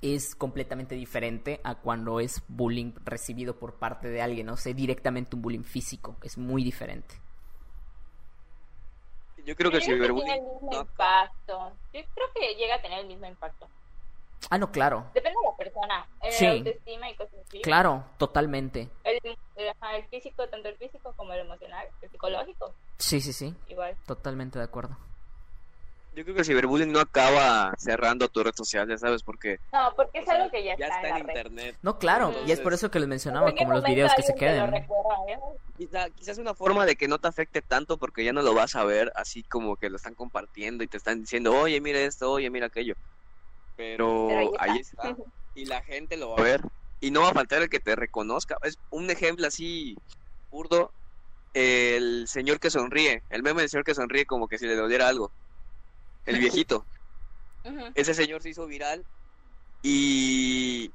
es completamente diferente a cuando es bullying recibido por parte de alguien, o sea, directamente un bullying físico, es muy diferente. Yo creo que el que tiene ciberbullying... el mismo no, impacto. Yo creo que llega a tener el mismo impacto. Ah, no, claro, Depende de la persona. El Sí. autoestima y cosas así. claro, totalmente. El, el- ajá, el físico, tanto el físico como el emocional, el psicológico, Sí, sí, sí, igual. totalmente de acuerdo. Yo creo que el ciberbullying no acaba cerrando tu red social, ya sabes, porque No, porque es algo que ya, ya está, está en internet. No, claro, y es por eso que les mencionaba, ¿En qué como los videos que se queden. recuerda, eh? Quizá, quizás una forma de que no te afecte tanto porque ya no lo vas a ver así como que lo están compartiendo y te están diciendo, oye, mira esto, oye, mira aquello. Pero, Pero ahí ahí está. está. Y la gente lo va a ver. Y no va a faltar el que te reconozca. Es un ejemplo así burdo. El señor que sonríe. El meme del señor que sonríe como que si le doliera algo. El viejito. Ese señor se hizo viral y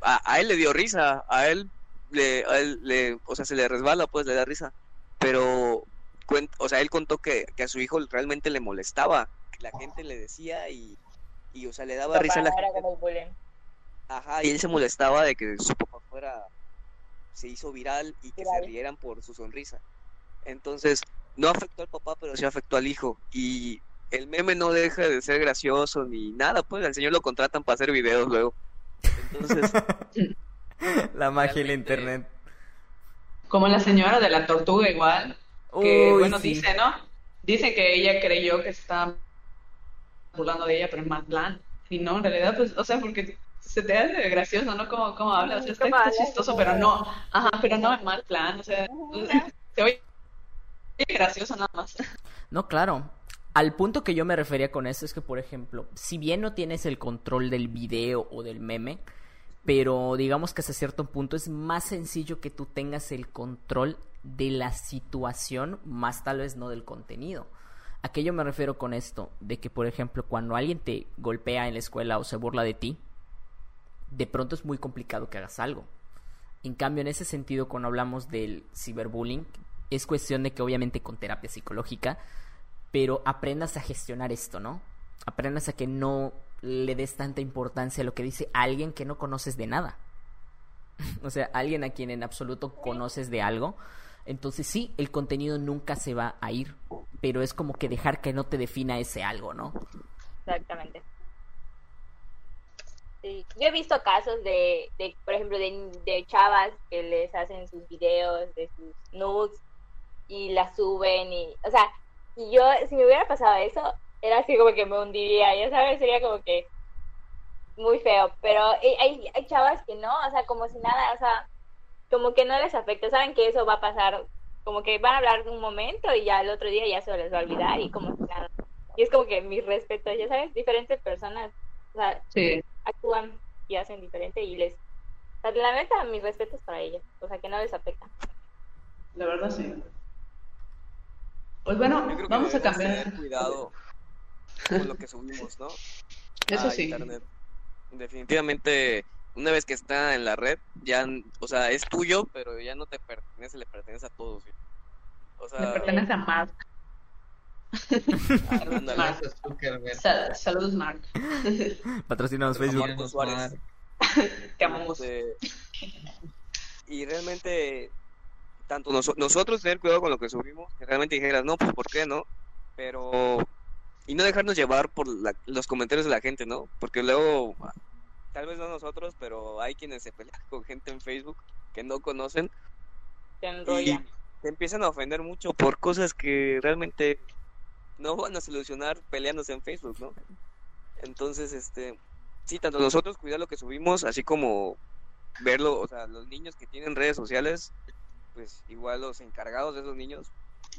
a, a él le dio risa, a él le, a él le, o sea, se le resbala, pues le da risa, pero, cuen- o sea, él contó que, que a su hijo realmente le molestaba, que la gente le decía y, y o sea, le daba risa a la gente, ajá, y él se molestaba de que su papá fuera, se hizo viral y que se rieran por su sonrisa, entonces, no afectó al papá, pero sí afectó al hijo, y el meme no deja de ser gracioso ni nada, pues al señor lo contratan para hacer videos luego. Entonces, La magia del internet. Como la señora de la tortuga igual, que Uy, bueno, sí. dice, ¿no? Dice que ella creyó que se estaba burlando de ella, pero en mal plan. Y no, en realidad, pues, o sea, porque se te hace gracioso, ¿no? Como, como habla, o sea, está, ¿Cómo está chistoso, pero no, ajá, pero no en mal plan, o sea, se oye gracioso nada más. No, claro. Al punto que yo me refería con esto es que, por ejemplo, si bien no tienes el control del video o del meme, pero digamos que hasta cierto punto es más sencillo que tú tengas el control de la situación, más tal vez no del contenido. ¿A qué yo me refiero con esto? De que, por ejemplo, cuando alguien te golpea en la escuela o se burla de ti, de pronto es muy complicado que hagas algo. En cambio, en ese sentido, cuando hablamos del ciberbullying, es cuestión de que obviamente con terapia psicológica, pero aprendas a gestionar esto, ¿no? Aprendas a que no le des tanta importancia a lo que dice alguien que no conoces de nada. o sea, alguien a quien en absoluto conoces de algo. Entonces sí, el contenido nunca se va a ir, pero es como que dejar que no te defina ese algo, ¿no? Exactamente. Yo he visto casos de, de por ejemplo, de, de chavas que les hacen sus videos de sus nudes y las suben y, o sea, si yo, si me hubiera pasado eso, era así como que me hundiría, ya sabes, sería como que muy feo, pero hay, hay, hay chavas que no, o sea, como si nada, o sea, como que no les afecta, saben que eso va a pasar, como que van a hablar un momento y ya el otro día ya se les va a olvidar y como si nada. Y es como que mi respeto, ya sabes, diferentes personas, o sea, Sí, actúan y hacen diferente y les... o sea, la neta, mis respetos para ellas, o sea, que no les afecta. la verdad sí. Pues bueno, yo creo que vamos a cambiar. tener cuidado con lo que subimos, ¿no? Eso a sí. internet. Definitivamente, una vez que está en la red, ya, o sea, es tuyo, pero ya no te pertenece, le pertenece a todos. ¿sí? O sea, Le pertenece a Mark. ándale. Mark. Sal- saludos, Mark. Patrocinamos Pero Facebook. Marco Suárez. Te amamos. Este, y realmente, tanto noso- nosotros tener cuidado con lo que subimos, que realmente dijeras, no, pues ¿por qué no? Pero, y no dejarnos llevar por la- los comentarios de la gente, ¿no? Porque luego, tal vez no nosotros, pero hay quienes se pelean con gente en Facebook que no conocen Se y enrolla. te empiezan a ofender mucho por cosas que realmente no van a solucionar peleándose en Facebook, ¿no? Entonces, este, sí, tanto nosotros cuidar lo que subimos, así como verlo, o sea, los niños que tienen redes sociales, pues igual los encargados de esos niños,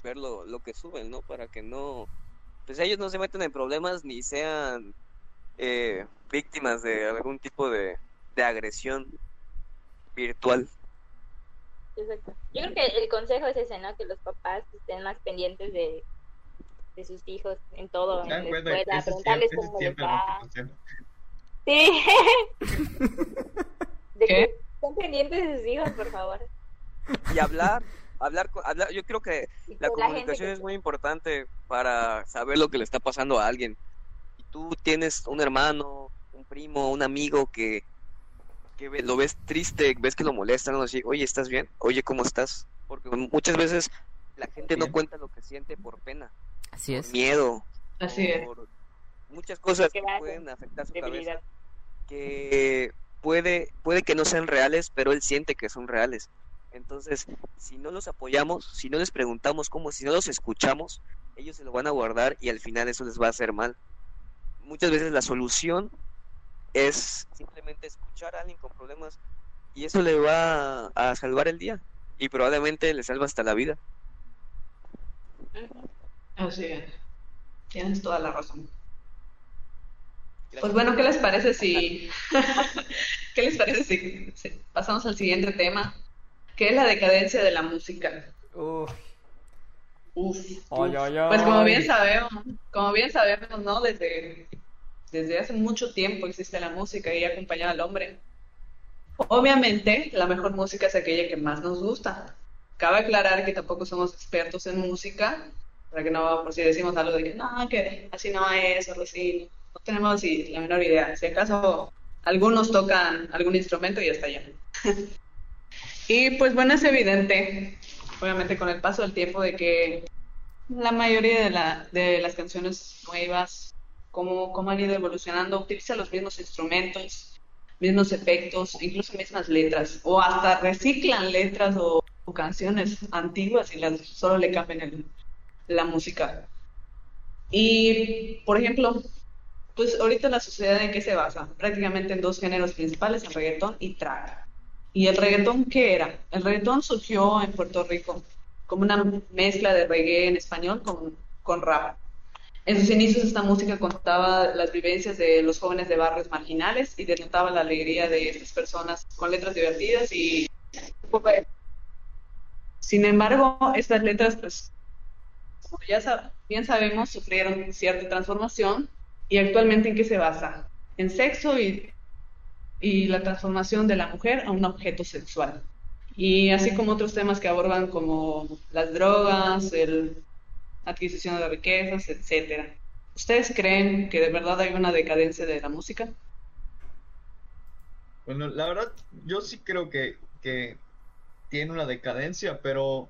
ver lo, lo que suben, ¿no? Para que no, pues ellos no se metan en problemas ni sean eh, víctimas de algún tipo de, de agresión virtual. Exacto. Yo creo que el consejo es ese, ¿no? Que los papás estén más pendientes de, de sus hijos en todo, ¿Se en la escuela, preguntarles siempre, cómo les va. Sí. de ¿Qué? que estén pendientes de sus hijos, por favor. Y hablar, hablar, yo creo que La comunicación que- es muy importante para saber lo que le está pasando a alguien. Y tú tienes un hermano, un primo, un amigo que, que ve- lo ves triste, ves que lo molestan, o así, oye, ¿estás bien? Oye, ¿cómo estás? Porque muchas veces la gente no cuenta lo que siente por pena, Así por es. miedo, Así es. por muchas cosas que pueden afectar su debilidad. cabeza, que puede, puede que no sean reales, pero él siente que son reales. Entonces, si no los apoyamos, si no les preguntamos cómo, si no los escuchamos, ellos se lo van a guardar y al final eso les va a hacer mal. Muchas veces la solución es simplemente escuchar a alguien con problemas y eso le va a salvar el día y probablemente le salva hasta la vida. Así es. Tienes toda la razón. Pues bueno, ¿qué les parece si... ¿Qué les parece si, si pasamos al siguiente tema? Que es la decadencia de la música. Uf. Uf. Ay, ay, ay. Pues como bien sabemos, como bien sabemos, ¿no? Desde, desde hace mucho tiempo existe la música y ha acompañado al hombre. Obviamente, la mejor música es aquella que más nos gusta. Cabe aclarar que tampoco somos expertos en música, para que no, por si decimos algo de que no, que así no es, o así, no tenemos ni la menor idea. Si acaso algunos tocan algún instrumento y hasta allá. Y pues bueno, es evidente, obviamente con el paso del tiempo, de que la mayoría de, la, las canciones nuevas, como, como han ido evolucionando, utilizan los mismos instrumentos, mismos efectos, incluso mismas letras, o hasta reciclan letras o, canciones antiguas y las solo le cambian la música. Y, por ejemplo, pues ahorita la sociedad en qué se basa? Prácticamente en dos géneros principales, el reggaetón y trap. ¿Y el reggaetón qué era? El reggaetón surgió en Puerto Rico como una mezcla de reggae en español con, con rap. En sus inicios esta música contaba las vivencias de los jóvenes de barrios marginales y denotaba la alegría de estas personas con letras divertidas y sin embargo estas letras pues como ya bien sabemos sufrieron cierta transformación y actualmente en qué se basa en sexo y, y la transformación de la mujer a un objeto sexual y así como otros temas que abordan como las drogas el adquisición de riquezas, etcétera. ¿Ustedes creen que de verdad hay una decadencia de la música? Bueno, la verdad, yo sí creo que, que tiene una decadencia, pero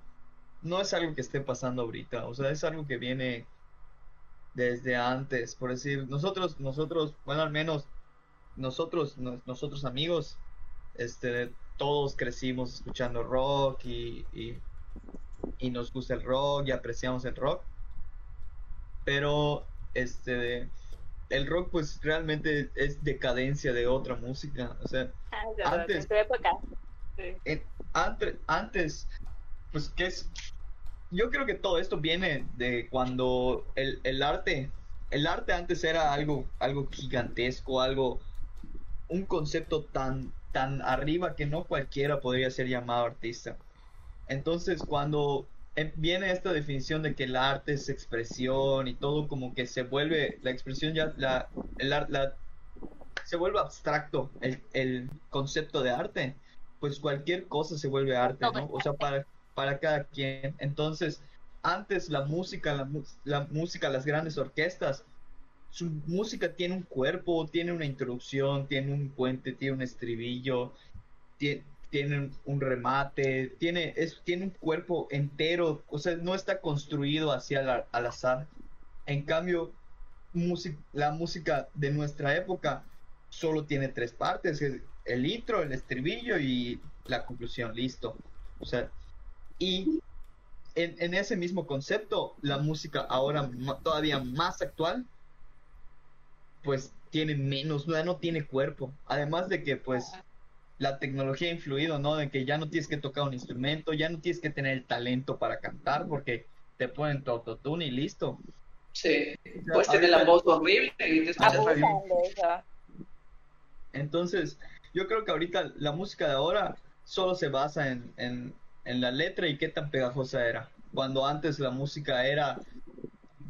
no es algo que esté pasando ahorita, o sea, es algo que viene desde antes, por decir, nosotros, nosotros, bueno, al menos nosotros, nosotros amigos, este, todos crecimos escuchando rock y, y nos gusta el rock y apreciamos el rock. Pero este el rock pues realmente es decadencia de otra música, o sea, ah, antes, antes antes pues que es yo creo que todo esto viene de cuando el, el arte el arte antes era algo algo gigantesco, algo un concepto tan tan arriba que no cualquiera podría ser llamado artista. Entonces, cuando em, viene esta definición de que el arte es expresión y todo como que se vuelve, la expresión ya, la, el, la se vuelve abstracto el, el, concepto de arte, pues cualquier cosa se vuelve arte, ¿no? O sea, para, para cada quien. Entonces, antes la música, la, la música, las grandes orquestas, su música tiene un cuerpo, tiene una introducción, tiene un puente, tiene un estribillo, tiene, tiene un remate, tiene, es, tiene un cuerpo entero, o sea, no está construido hacia al azar. En cambio, la música de nuestra época solo tiene tres partes, el intro, el estribillo y la conclusión, listo. O sea, y en, en ese mismo concepto, la música ahora todavía más actual, pues tiene menos, no tiene cuerpo. Además de que pues la tecnología ha influido, ¿no? De que ya no tienes que tocar un instrumento, ya no tienes que tener el talento para cantar porque te ponen tu autotune y listo. Sí, puedes tener la voz horrible y Entonces, yo creo que ahorita la música de ahora solo se basa en, en, en la letra y qué tan pegajosa era. Cuando antes la música era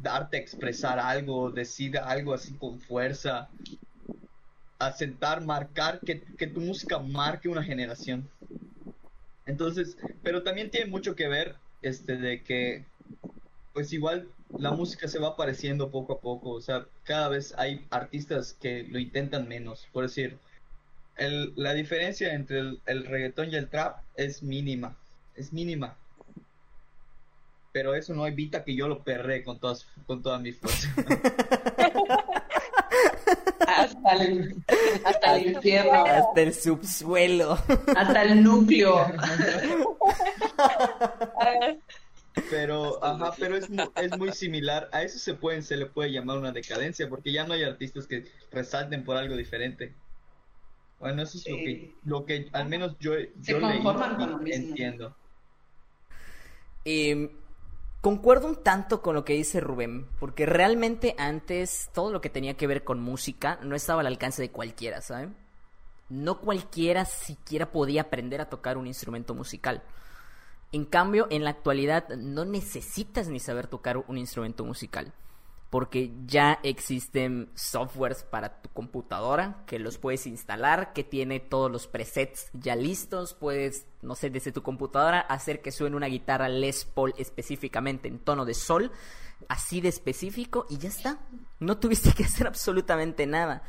darte a expresar algo, decir algo así con fuerza, asentar, marcar, que, tu música marque una generación. Entonces, pero también tiene mucho que ver, este, de que, pues igual la música se va apareciendo poco a poco, o sea, cada vez hay artistas que lo intentan menos, por decir, el, la diferencia entre el, el y el trap es mínima, es mínima, pero eso no evita que yo lo perre con todas con todas mis fuerzas. hasta el, hasta el infierno. Hasta el subsuelo. Hasta el núcleo. Pero, ajá, pero es, es muy similar. A eso se, pueden, se le puede llamar una decadencia, porque ya no hay artistas que resalten por algo diferente. Bueno, eso es lo, que, lo que al menos yo, yo leí, entiendo. Eh, Concuerdo un tanto con lo que dice Rubén, porque realmente antes todo lo que tenía que ver con música no estaba al alcance de cualquiera, ¿saben? No cualquiera siquiera podía aprender a tocar un instrumento musical. En cambio, en la actualidad no necesitas ni saber tocar un instrumento musical porque ya existen softwares para tu computadora que los puedes instalar, que tiene todos los presets ya listos, puedes, no sé, desde tu computadora hacer que suene una guitarra Les Paul específicamente en tono de sol, así de específico y ya está. No tuviste que hacer absolutamente nada.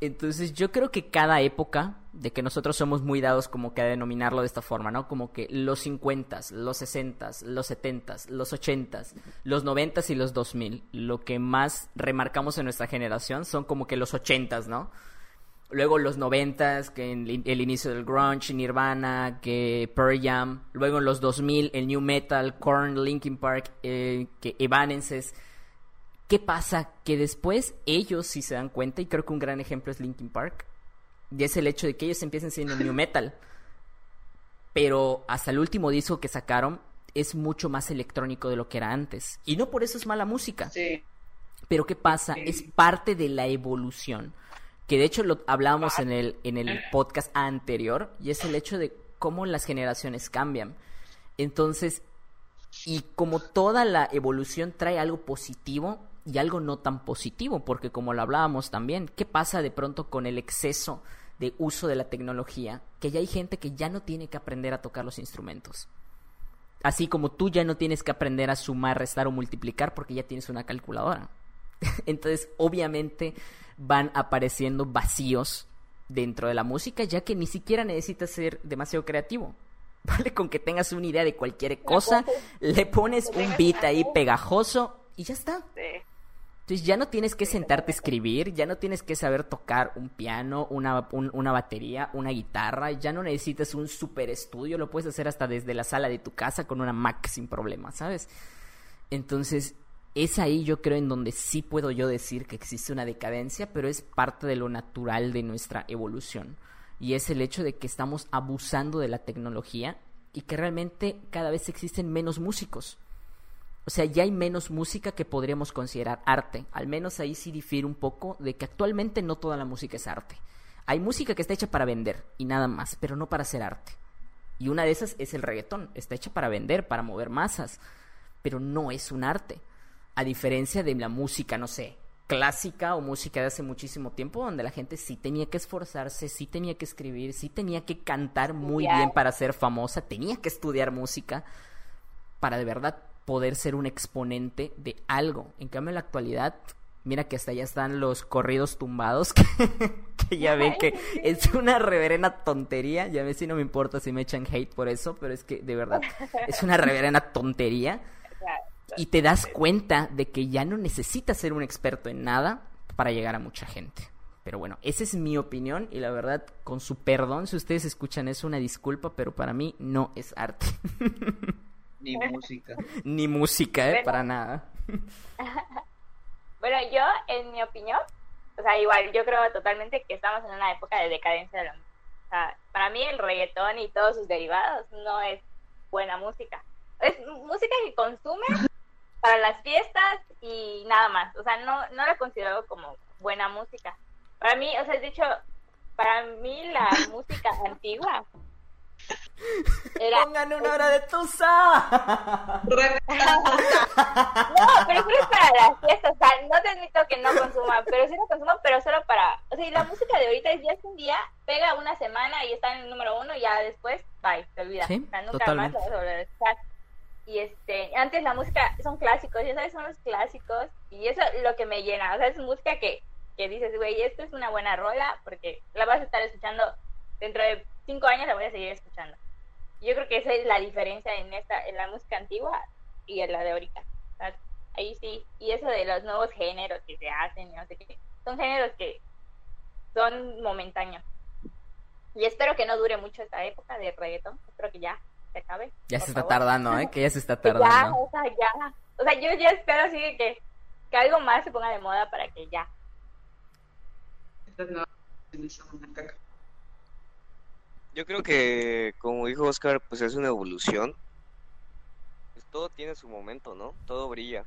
Entonces yo creo que cada época, de que nosotros somos muy dados como que a denominarlo de esta forma, ¿no? Como que los 50, los 60, los 70, los 80, los 90 y los 2000, lo que más remarcamos en nuestra generación son como que los 80, ¿no? Luego los noventas, que en el, el inicio del grunge, Nirvana, que Pearl Jam. Luego en los 2000, el new metal, Korn, Linkin Park, eh, que Evanescence. ¿Qué pasa? Que después ellos, si se dan cuenta, y creo que un gran ejemplo es Linkin Park, y es el hecho de que ellos empiecen siendo new metal. Pero hasta el último disco que sacaron es mucho más electrónico de lo que era antes. Y no por eso es mala música. Sí. Pero ¿qué pasa? Es parte de la evolución. Que de hecho lo hablábamos en el, en el podcast anterior, y es el hecho de cómo las generaciones cambian. Entonces, y como toda la evolución trae algo positivo y algo no tan positivo, porque como lo hablábamos también, ¿qué pasa de pronto con el exceso de uso de la tecnología? Que ya hay gente que ya no tiene que aprender a tocar los instrumentos. Así como tú ya no tienes que aprender a sumar, restar o multiplicar porque ya tienes una calculadora. Entonces, obviamente, van apareciendo vacíos dentro de la música, ya que ni siquiera necesitas ser demasiado creativo. ¿Vale? Con que tengas una idea de cualquier cosa, le pones un beat ahí pegajoso y ya está. Sí. Entonces ya no tienes que sentarte a escribir, ya no tienes que saber tocar un piano, una, un- una batería, una guitarra, ya no necesitas un super estudio, lo puedes hacer hasta desde la sala de tu casa con una Mac sin problema, ¿sabes? Entonces es ahí yo creo en donde sí puedo yo decir que existe una decadencia, pero es parte de lo natural de nuestra evolución. Y es el hecho de que estamos abusando de la tecnología y que realmente cada vez existen menos músicos. O sea, ya hay menos música que podríamos considerar arte. Al menos ahí sí difiere un poco de que actualmente no toda la música es arte. Hay música que está hecha para vender y nada más, pero no para hacer arte. Y una de esas es el reggaetón. Está hecha para vender, para mover masas, pero no es un arte. A diferencia de la música, no sé, clásica o música de hace muchísimo tiempo, donde la gente sí tenía que esforzarse, sí tenía que escribir, sí tenía que cantar muy bien para ser famosa, tenía que estudiar música para de verdad poder ser un exponente de algo. En cambio, en la actualidad, mira que hasta allá están los corridos tumbados, que, que ya ven que es una reverenda tontería. Ya ves si no me importa si me echan hate por eso, pero es que de verdad es una reverenda tontería. Y te das cuenta de que ya no necesitas ser un experto en nada para llegar a mucha gente. Pero bueno, esa es mi opinión y la verdad, con su perdón, si ustedes escuchan eso, una disculpa, pero para mí no es arte. Ni música. Ni música, ¿eh? Bueno. Para nada. Bueno, yo, en mi opinión, o sea, igual, yo creo totalmente que estamos en una época de decadencia de la música. O sea, para mí el reggaetón y todos sus derivados no es buena música. Es música que consume para las fiestas y nada más. O sea, no, no la considero como buena música. Para mí, o sea, de hecho, para mí la música antigua era Pongan una hora de Tusa. No, pero solo es para las fiestas, o sea, no te admito que no consuma, pero sí lo consumo, pero solo para, o sea, y la música de ahorita es ya es un día, pega una semana y está en el número uno y ya después, bye, te olvidas, Sí, o sea, nunca totalmente. más lo vas a volver a escuchar. Y este, antes la música son clásicos, ya sabes, son los clásicos, y eso es lo que me llena, o sea, es música que, que dices, güey, esto es una buena rola, porque la vas a estar escuchando dentro de cinco años, la voy a seguir escuchando. Yo creo que esa es la diferencia en esta, en la música antigua y en la de ahorita. Sea, ahí sí. Y eso de los nuevos géneros que se hacen no sé qué. Son géneros que son momentáneos. Y espero que no dure mucho esta época de reggaetón. Espero que ya se acabe. Ya se está favor. tardando, ¿eh? Que ya se está Que Ya, tardando. o sea, ya. O sea, yo ya espero así de que, que algo más se ponga de moda para que ya. Estas generaciones son una caca. Yo creo que, como dijo Oscar, pues es una evolución. Pues todo tiene su momento, ¿no? Todo brilla.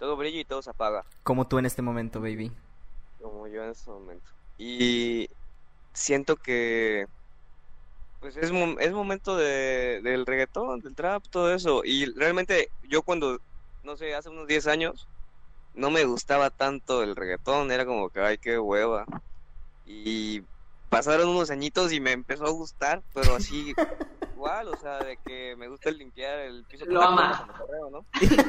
Todo brilla y todo se apaga, Como tú en este momento, baby. como yo en este momento. Y siento que, pues es, mom- es momento de, del reggaetón, del trap, todo eso. Y realmente yo cuando, no sé, hace unos 10 años, no me gustaba tanto el reggaetón, era como que, ay, qué hueva. Y pasaron unos añitos y me empezó a gustar, pero así igual, o sea, de que me gusta limpiar el piso Lo ama. correo, ¿no? Y, este,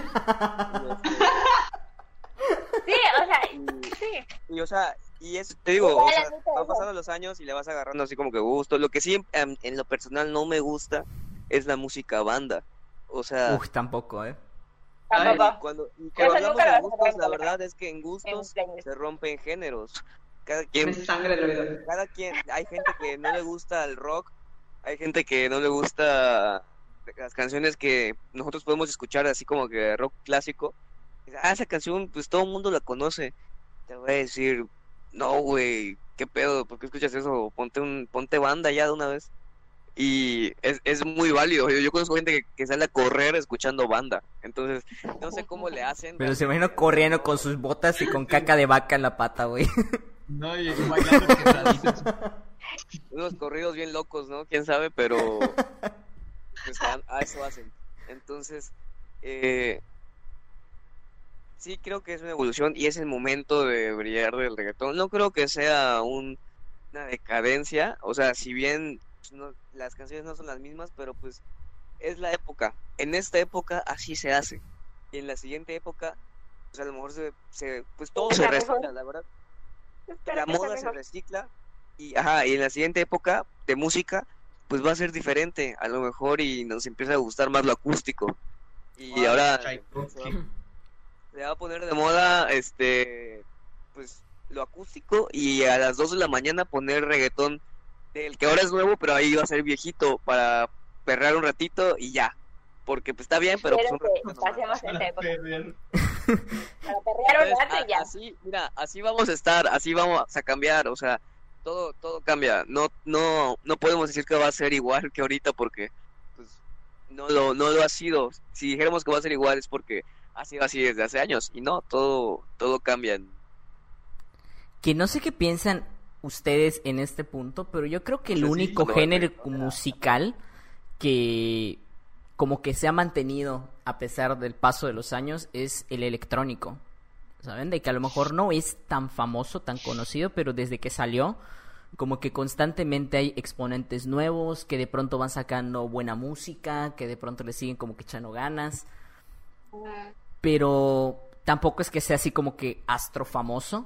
Sí, o sea, y- sí. y, o sea, y es, te digo, o sea, van pasando los años y le vas agarrando así como que gusto. Lo que sí, em, en lo personal no me gusta es la música banda. O sea, Uf, tampoco, ¿eh? Tampoco. cuando y Eso cuando hablamos de gustos, la verdad es que en gustos se rompen géneros. Cada quien, Me sangra el oído. cada quien, hay gente que no le gusta el rock, hay gente que no le gusta las canciones que nosotros podemos escuchar así como que rock clásico. Dice, Ah, esa canción, pues todo el mundo la conoce. Te voy a decir, no, güey, qué pedo, ¿por qué escuchas eso? Ponte un, ponte banda ya de una vez. Y es, es muy válido. Yo, yo conozco gente que, que sale a correr escuchando banda. Entonces, no sé cómo le hacen. Pero se imagino corriendo con sus botas y con caca de vaca en la pata, güey. No, y, y bailando quebraditos. unos corridos bien locos, ¿no? Quién sabe, pero pues a, a eso hacen. Entonces, eh, sí creo que es una evolución y es el momento de brillar del reggaetón. No creo que sea un- una decadencia, o sea, si bien pues, no- las canciones no son las mismas, pero pues es la época. En esta época así se hace. Y en la siguiente época, pues a lo mejor se, se- pues todo se recicla, la verdad Espero la moda se recicla y, ajá, y en la siguiente época de música pues va a ser diferente a lo mejor y nos empieza a gustar más lo acústico. Y Ah, ahora se va a poner de moda este pues lo acústico y a las 2 de la mañana poner reggaetón del que ahora es nuevo pero ahí va a ser viejito para perrear un ratito y ya porque pues está bien pero pues un nomás. pasemos esta Para época. perrear. Para perrear un Entonces, rato a- y ya. así, mira, así vamos a estar, así vamos a cambiar, o sea, todo, todo cambia. No, no, no podemos decir que va a ser igual que ahorita porque, pues, no lo, no lo ha sido. Si dijéramos que va a ser igual es porque ha sido así desde hace años y no, todo, todo cambia. Que no sé qué piensan ustedes en este punto, pero yo creo que el Pues sí, único no, género no, no. musical que como que se ha mantenido a pesar del paso de los años es el electrónico. ¿Saben? De que a lo mejor no es tan famoso, tan conocido, pero desde que salió, como que constantemente hay exponentes nuevos que de pronto van sacando buena música, que de pronto le siguen como que echando ganas pero tampoco es que sea así como que astrofamoso,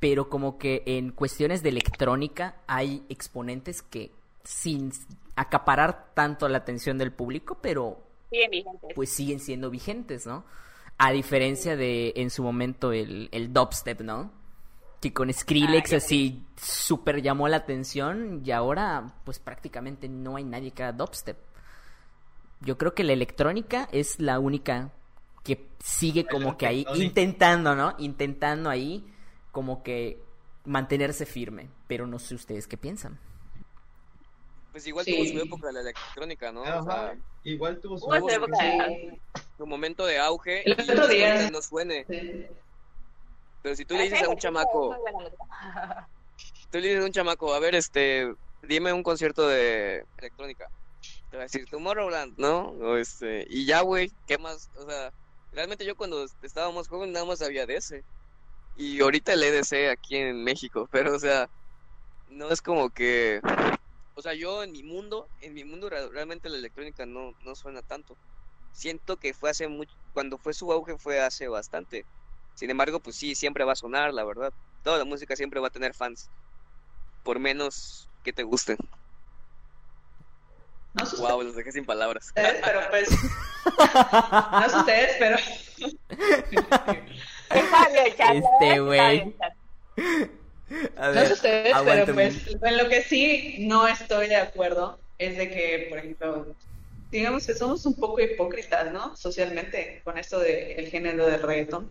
pero como que en cuestiones de electrónica hay exponentes que sin acaparar tanto la atención del público, pero Siguen vigentes. pues siguen siendo vigentes, ¿no? A diferencia de en su momento el, el dubstep, ¿no? Que con Skrillex Ah, así súper llamó la atención y ahora pues prácticamente no hay nadie que haga dubstep. Yo creo que la electrónica es la única que sigue como que ahí intentando, ¿no? Intentando ahí como que mantenerse firme, pero no sé ustedes qué piensan. Pues igual Sí. tuvo su época la electrónica, ¿no? O Ajá, sea, Igual tuvo su época su, de- su momento de auge El y otro día- no suene. Sí. Pero si tú le dices a un chamaco, tú le dices a un chamaco, a ver, este, dime un concierto de electrónica. Te va a decir Tomorrowland, ¿no? O este, y ya, güey, ¿qué más? O sea, realmente yo cuando estábamos jóvenes nada más sabía de ese. Y ahorita el EDC aquí en México, pero o sea, no es como que, o sea, yo en mi mundo, en mi mundo re- realmente la electrónica no, no suena tanto. Siento que fue hace mucho, cuando fue su auge fue hace bastante. Sin embargo, pues sí, siempre va a sonar, la verdad. Toda la música siempre va a tener fans. Por menos que te gusten. No sé Wow, los dejé sin palabras. ustedes, pero pues. No sé ustedes, pero. Este güey. No sé ustedes, pero pues en lo que sí no estoy de acuerdo es de que, por ejemplo, digamos que somos un poco hipócritas, ¿no? Socialmente, con esto del género del reggaetón.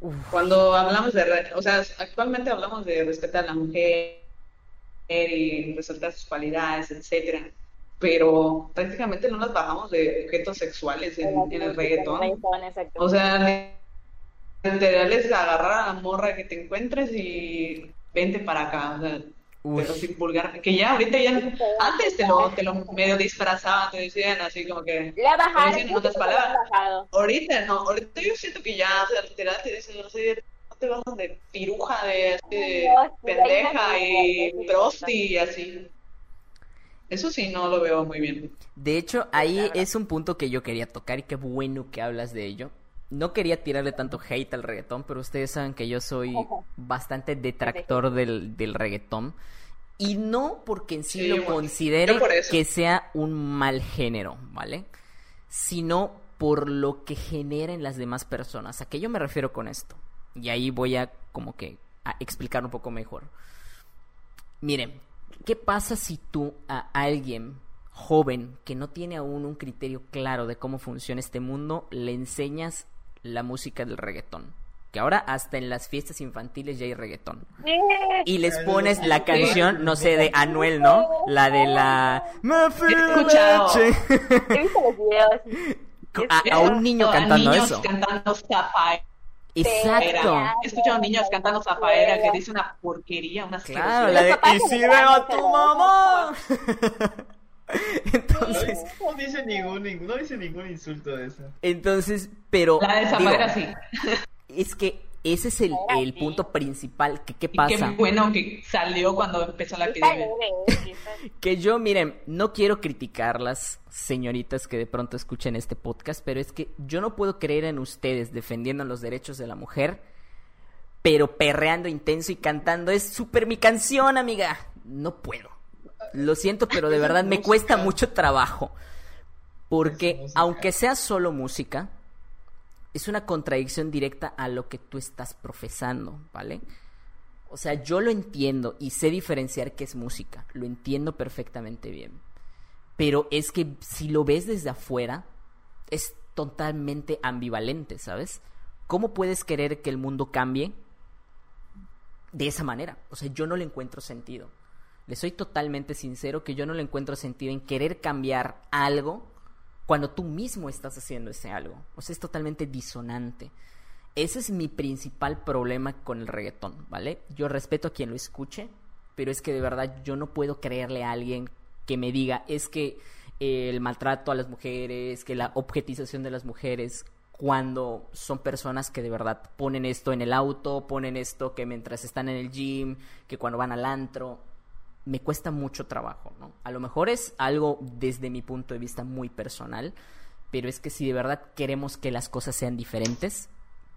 Uf. Cuando hablamos de, o sea, actualmente hablamos de respetar a la mujer y resaltar sus cualidades, etcétera, pero prácticamente no nos bajamos de objetos sexuales en, en el reggaetón. O sea, literal es agarrar a la morra que te encuentres y vente para acá, o sea, pero sin vulgar, que ya ahorita ya antes te lo, te lo medio disfrazaban, te decían así como que en otras palabras. bajado. ahorita no, ahorita yo siento que ya, o sea, literal te dicen, no sé, no te vas de piruja, de, así de pendeja y prosti y así. Eso sí no lo veo muy bien. De hecho, ahí es un punto que yo quería tocar y qué bueno que hablas de ello. No quería tirarle tanto hate al reggaetón, pero ustedes saben que yo soy bastante detractor del, del reggaetón. Y no porque en sí, Sí, lo considere que sea un mal género, ¿vale? Sino por lo que genera en las demás personas. ¿A qué yo me refiero con esto? Y ahí voy a como que a explicar un poco mejor. Miren, ¿qué pasa si tú a alguien joven que no tiene aún un criterio claro de cómo funciona este mundo le enseñas la música del reggaetón? Que ahora hasta en las fiestas infantiles ya hay reggaetón. Y les pones la canción, no sé, de Anuel, ¿no? La de la... He visto los videos. A, a un niño A cantando niños eso. cantando Zafaera. Exacto. He escuchado niños cantando Zafaera que dice una porquería, una Claro, la de y que si veo a tu mamá. entonces, No dice ningún, ningún- no dice ningún insulto de eso. entonces, pero La de digo, Zafaera sí. es que ese es el, el punto principal que qué Y qué pasa. bueno que salió cuando empezó la epidemia. Que yo, miren, no quiero criticarlas, señoritas que de pronto escuchen este podcast, pero es que yo no puedo creer en ustedes defendiendo los derechos de la mujer, pero perreando intenso y cantando es súper mi canción, amiga. No puedo. Lo siento, pero de verdad me cuesta mucho trabajo. Porque aunque sea solo música, es una contradicción directa a lo que tú estás profesando, ¿vale? O sea, yo lo entiendo y sé diferenciar qué es música, lo entiendo perfectamente bien. Pero es que si lo ves desde afuera, es totalmente ambivalente, ¿sabes? ¿Cómo puedes querer que el mundo cambie de esa manera? O sea, yo no le encuentro sentido. Le soy totalmente sincero que yo no le encuentro sentido en querer cambiar algo cuando tú mismo estás haciendo ese algo. O sea, es totalmente disonante. Ese es mi principal problema con el reggaetón, ¿vale? Yo respeto a quien lo escuche, pero es que de verdad yo no puedo creerle a alguien que me diga, es que eh, el maltrato a las mujeres, que la objetización de las mujeres, cuando son personas que de verdad ponen esto en el auto, ponen esto que mientras están en el gym, que cuando van al antro, me cuesta mucho trabajo, ¿no? A lo mejor es algo desde mi punto de vista muy personal, pero es que si de verdad queremos que las cosas sean diferentes,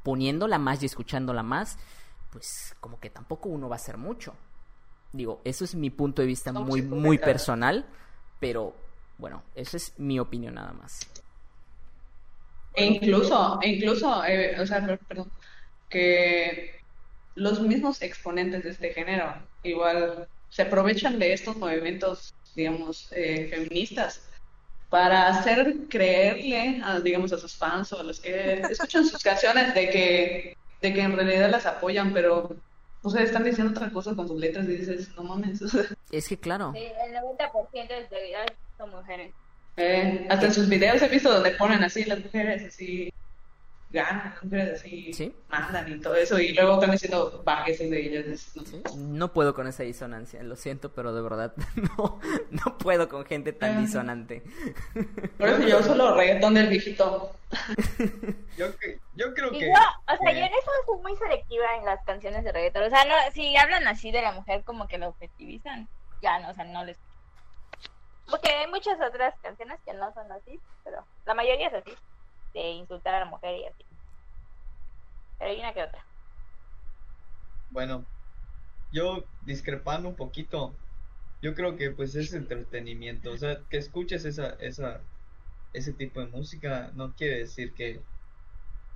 poniéndola más y escuchándola más, pues como que tampoco uno va a hacer mucho. Digo, eso es mi punto de vista muy, muy personal, pero bueno, esa es mi opinión nada más. E incluso, e incluso, eh, o sea, per- perdón, que los mismos exponentes de este género igual se aprovechan de estos movimientos, digamos, eh, feministas para hacer creerle a, digamos, a sus fans o a los que escuchan sus canciones de que, de que en realidad las apoyan, pero, o sea, están diciendo otra cosa con sus letras y dices, no mames, Es que claro, Sí, el 90% de seguidores son mujeres. eh, hasta en sus videos he visto donde ponen así las mujeres así ganan, así Sí. mandan y todo eso y luego están diciendo bájese de ellas. no. ¿sí? no puedo con esa disonancia, lo siento, pero de verdad no, no puedo con gente tan disonante. Por eso yo solo reggaetón del viejito. Yo, yo creo que... yo, o sea, yo en eso soy muy selectiva en las canciones de reggaetón. O sea, no, si hablan así de la mujer como que la objetivizan, ya no, o sea, no les... Porque hay muchas otras canciones que no son así, pero la mayoría es así, de insultar a la mujer y así. Pero hay una que otra. Bueno, yo discrepando un poquito, yo creo que pues es entretenimiento, o sea, que escuches esa, esa, ese tipo de música no quiere decir que,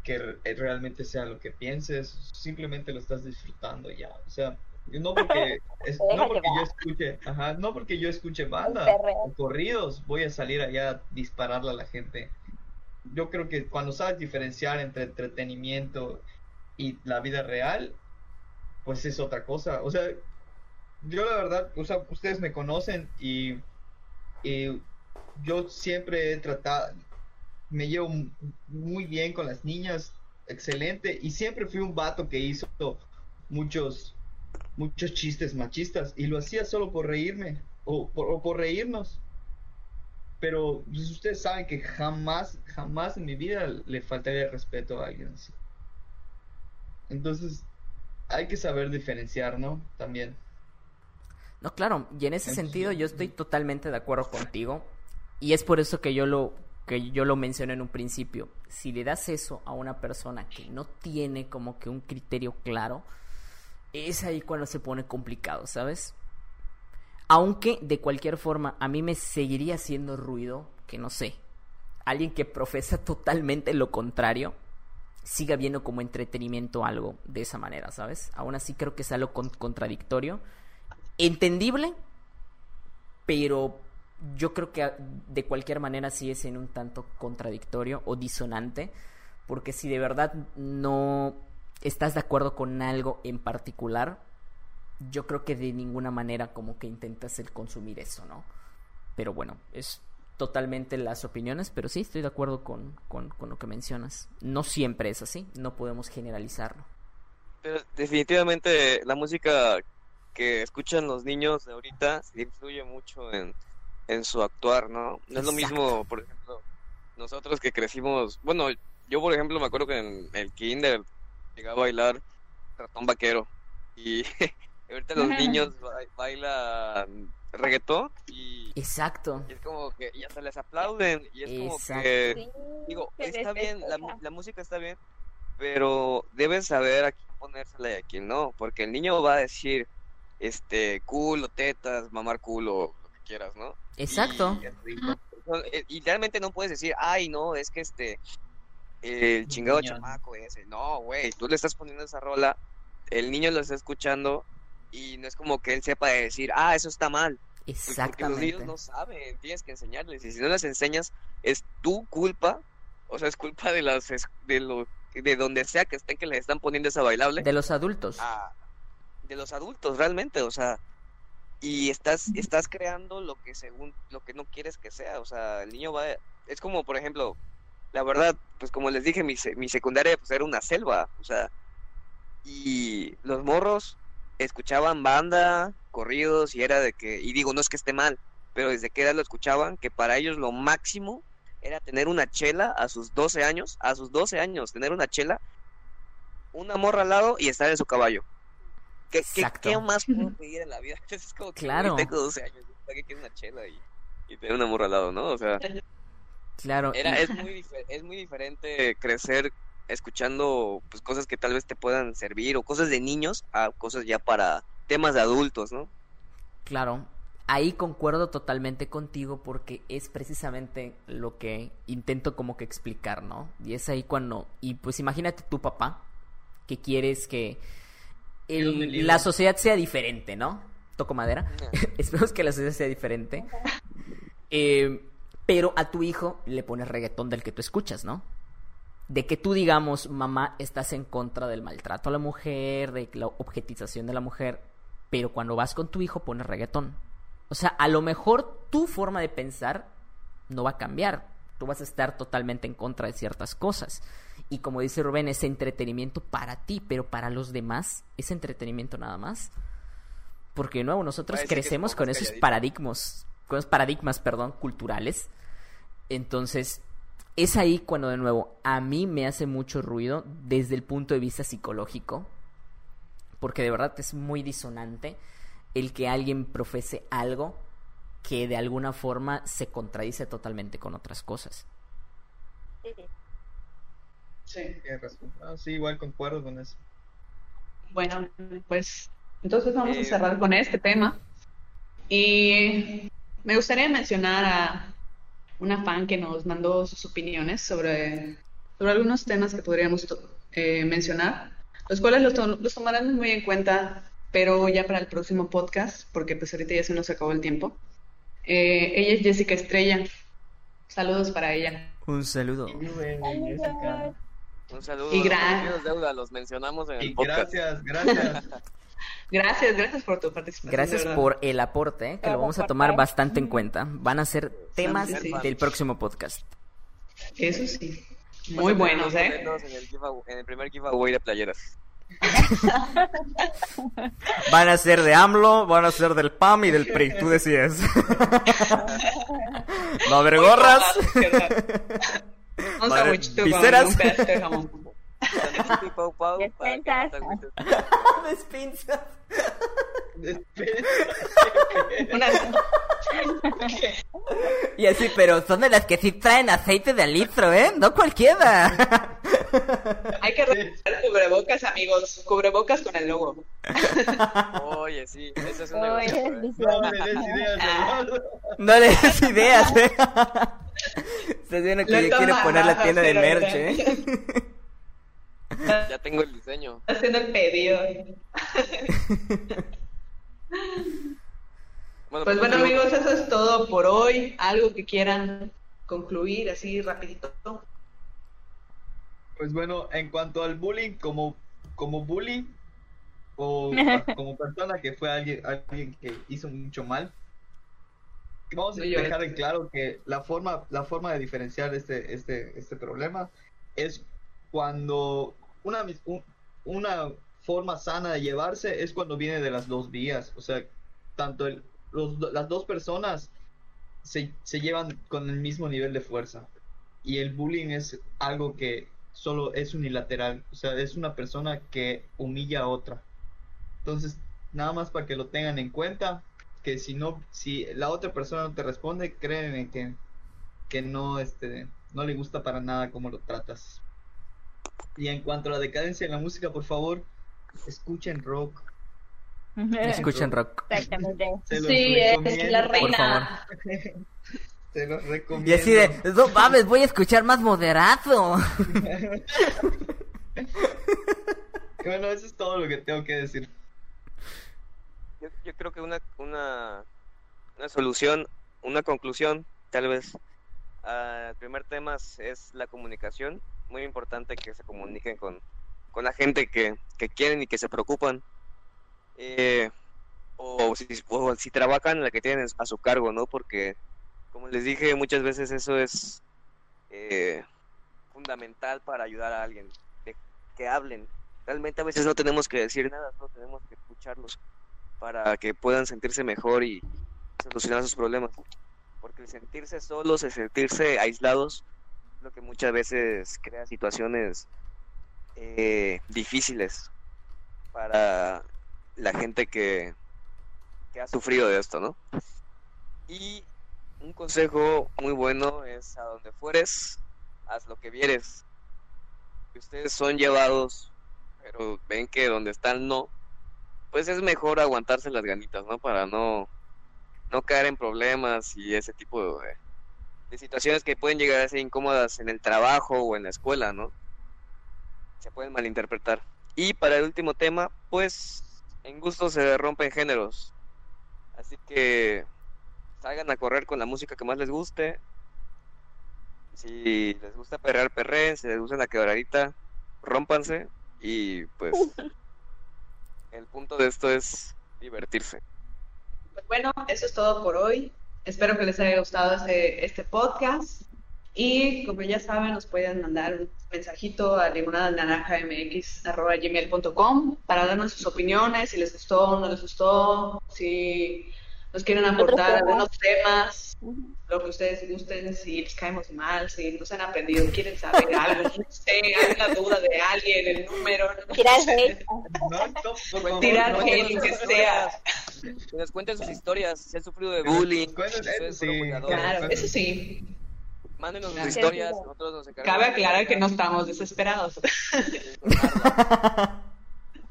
que re- realmente sea lo que pienses, simplemente lo estás disfrutando ya, o sea, no porque, es- no porque yo escuche, ajá, no porque yo escuche banda o corridos, voy a salir allá a dispararle a la gente. Yo creo que cuando sabes diferenciar entre entretenimiento y la vida real, pues es otra cosa. O sea, yo la verdad, o sea, ustedes me conocen y, y yo siempre he tratado, me llevo muy bien con las niñas, excelente, y siempre fui un vato que hizo muchos, muchos chistes machistas y lo hacía solo por reírme o por, o por reírnos. Pero pues, ustedes saben que jamás, jamás en mi vida le faltaría respeto a alguien así. Entonces, hay que saber diferenciar, ¿no? También. No, claro, y en ese sentido yo estoy totalmente de acuerdo contigo y es por eso que yo lo que yo lo mencioné en un principio. Si le das eso a una persona que no tiene como que un criterio claro, es ahí cuando se pone complicado, ¿sabes? Aunque de cualquier forma a mí me seguiría haciendo ruido que no sé, alguien que profesa totalmente lo contrario siga viendo como entretenimiento algo de esa manera, ¿sabes? Aún así creo que es algo contradictorio, entendible, pero yo creo que de cualquier manera sí es en un tanto contradictorio o disonante, porque si de verdad no estás de acuerdo con algo en particular, yo creo que de ninguna manera como que intentas el consumir eso, ¿no? Pero bueno, es totalmente las opiniones, pero sí estoy de acuerdo con, con, lo que mencionas. No siempre es así, no podemos generalizarlo. Pero definitivamente la música que escuchan los niños de ahorita influye mucho en, en su actuar, ¿no? No es lo mismo, por ejemplo, nosotros que crecimos, bueno, yo por ejemplo me acuerdo que en el kinder llegaba a bailar ratón vaquero y ahorita los niños bailan reggaetón y exacto. es como que y hasta les aplauden y es como que digo está bien la, la, música está bien pero deben saber a quién ponérsela y a quién no porque el niño va a decir este culo tetas mamar culo lo que quieras no exacto. Y, realmente no puedes decir ay no es que este el chingado chamaco ese no güey tú le estás poniendo esa rola el niño lo está escuchando y no es como que él sepa decir, ah, eso está mal. Exactamente. Porque los niños no saben, tienes que enseñarles. Y si no les enseñas, es tu culpa. O sea, es culpa de las de lo de donde sea que estén que les están poniendo esa bailable. De los adultos. Ah, de los adultos, realmente, o sea, y estás estás creando lo que según lo que no quieres que sea, o sea, el niño va es como, por ejemplo, la verdad, pues como les dije, mi, mi secundaria pues era una selva, o sea, y los morros escuchaban banda, corridos y era de que, y digo, no es que esté mal, pero desde que edad lo escuchaban, que para ellos lo máximo era tener una chela a sus 12 años, a sus 12 años, tener una chela, una morra al lado y estar en su caballo. ¿Qué, qué, más puedo pedir en la vida? Es como que claro. tengo 12 años, que quiero una chela y, y, tener una morra al lado, ¿no? O sea, claro. Era, es, muy es muy diferente crecer escuchando pues cosas que tal vez te puedan servir o cosas de niños a cosas ya para temas de adultos, ¿no? Claro, ahí concuerdo totalmente contigo porque es precisamente lo que intento como que explicar, ¿no? Y es ahí cuando, y pues imagínate tu papá, que quieres que la sociedad sea diferente, ¿no? Toco madera. Esperemos que la sociedad sea diferente. Eh, pero a tu hijo le pones reggaetón del que tú escuchas, ¿no? De que tú digamos, mamá, estás en contra del maltrato a la mujer, de la objetización de la mujer, pero cuando vas con tu hijo pones reggaetón. O sea, a lo mejor tu forma de pensar no va a cambiar. Tú vas a estar totalmente en contra de ciertas cosas. Y como dice Rubén, es entretenimiento para ti, pero para los demás es entretenimiento nada más. Porque de nuevo, nosotros crecemos con esos paradigmas, con esos paradigmas, perdón, culturales. Entonces, es ahí cuando de nuevo a mí me hace mucho ruido desde el punto de vista psicológico, porque de verdad es muy disonante el que alguien profese algo que de alguna forma se contradice totalmente con otras cosas. Sí, ah, sí, igual concuerdo con eso. Bueno, pues entonces vamos a eh, cerrar con este tema. Y me gustaría mencionar a una fan que nos mandó sus opiniones sobre, sobre algunos temas que podríamos eh, mencionar, los cuales los, los tomarán muy en cuenta, pero ya para el próximo podcast, porque pues ahorita ya se nos acabó el tiempo. Eh, ella es Jessica Estrella. Saludos para ella. Un saludo. Un saludo. Y gracias. los mencionamos en el podcast. Gracias, gracias. Gracias, gracias por tu participación. Gracias por el aporte, que lo vamos a tomar bastante en cuenta. Van a ser temas del próximo podcast. Eso sí. Muy buenos, ¿eh? En el, primer giveaway de playeras. van a ser de AMLO, van a ser del PAM y del PRI, tú decías. Va a haber gorras. Un Despensas. Despensas. y así, pero son de las que sí traen aceite de litro, ¿eh? No cualquiera. Hay que recuperar cubrebocas, amigos. Cubrebocas con el logo. Oye, sí, eso es una Oye, ¿eh? No le des ideas, ah. No le des ideas, ¿eh? Estás viendo que yo quiero poner la tienda de merch, ¿eh? Ya tengo el diseño. haciendo el pedido. Bueno, Pues bueno amigos, eso es todo por hoy. Algo que quieran concluir así rapidito. Pues bueno, en cuanto al bullying, como, como bully o como persona que fue alguien, alguien que hizo mucho mal, vamos a dejar en claro que la forma, la forma de diferenciar este, este, este problema es cuando una, una forma sana de llevarse es cuando viene de las dos vías, o sea, tanto el, los, las dos personas se, se llevan con el mismo nivel de fuerza y el bullying es algo que solo es unilateral, o sea, es una persona que humilla a otra. Entonces, nada más para que lo tengan en cuenta, que si no, si la otra persona no te responde, créeme que, que no, este, no le gusta para nada cómo lo tratas. Y en cuanto a la decadencia en la música, por favor, escuchen rock. Escuchen rock. Exactamente. Sí, es recomiendo. la Por reina. Se los recomiendo. Y así de, no mames, voy a escuchar más moderado. Bueno, eso es todo lo que tengo que decir. Yo, yo creo que una, una, una solución, una conclusión, tal vez, al primer tema es- es la comunicación. Muy importante que se comuniquen con, con la gente que, que quieren y que se preocupan. Eh, o, si, trabajan la que tienen a su cargo, ¿no? Porque, como les dije, muchas veces eso es eh, fundamental para ayudar a alguien, que hablen. Realmente a veces no tenemos que decir nada, solo tenemos que escucharlos para que puedan sentirse mejor y solucionar sus problemas. Porque el sentirse solos, el sentirse aislados, lo que muchas veces crea situaciones eh, difíciles para la gente que, que ha sufrido de esto, ¿no? Y un consejo muy bueno es a donde fueres, haz lo que vieres. Ustedes son llevados, pero ven que donde están no, pues es mejor aguantarse las ganitas, ¿no? Para no, no caer en problemas y ese tipo de, de situaciones que pueden llegar a ser incómodas en el trabajo o en la escuela, ¿no? Se pueden malinterpretar. Y para el último tema, pues en gusto se rompen géneros. Así que salgan a correr con la música que más les guste. Si les gusta perrear, perreen. Si les gusta la quebradita, rómpanse. Y pues el punto de esto es divertirse. Pues bueno, eso es todo por hoy. Espero que les haya gustado este, este podcast. Y como ya saben, nos pueden mandar un mensajito a limonadaнаranjamx.gmail.com para darnos sus opiniones, si les gustó o no les gustó, si nos quieren aportar algunos temas, lo que ustedes gusten, si les caemos mal, si nos han aprendido, quieren saber algo, no sé, alguna duda de alguien, el número, no Tirar sé. hate. No, Tirar hate, que sea. Que nos cuenten sus historias, si han sufrido de bullying. Claro, eso sí. Mándenos sus historias, nosotros nos encargamos. Cabe aclarar que no estamos desesperados.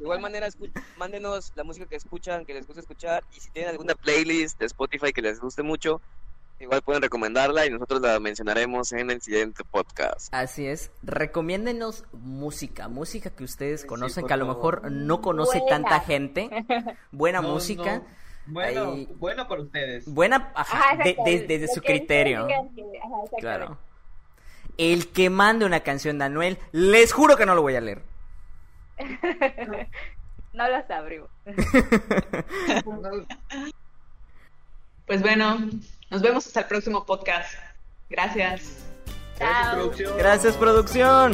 De igual manera, mándenos la música que escuchan, que les gusta escuchar, y si tienen alguna playlist de Spotify que les guste mucho, igual pueden recomendarla y nosotros la mencionaremos en el siguiente podcast. Así es, recomiéndenos música, música que ustedes Sí, conocen, por que a lo favor. mejor no conoce Buena. tanta gente. Buena No, música, no. Bueno, Ahí- bueno para ustedes. buena, ajá, Ajá, de- exacto, de- lo desde su criterio. ajá. Claro. El que mande una canción de Anuel, les juro que no lo voy a leer. No lo sabré. Pues bueno, nos vemos hasta el próximo podcast. Gracias. Gracias, Chao. producción. Gracias, producción.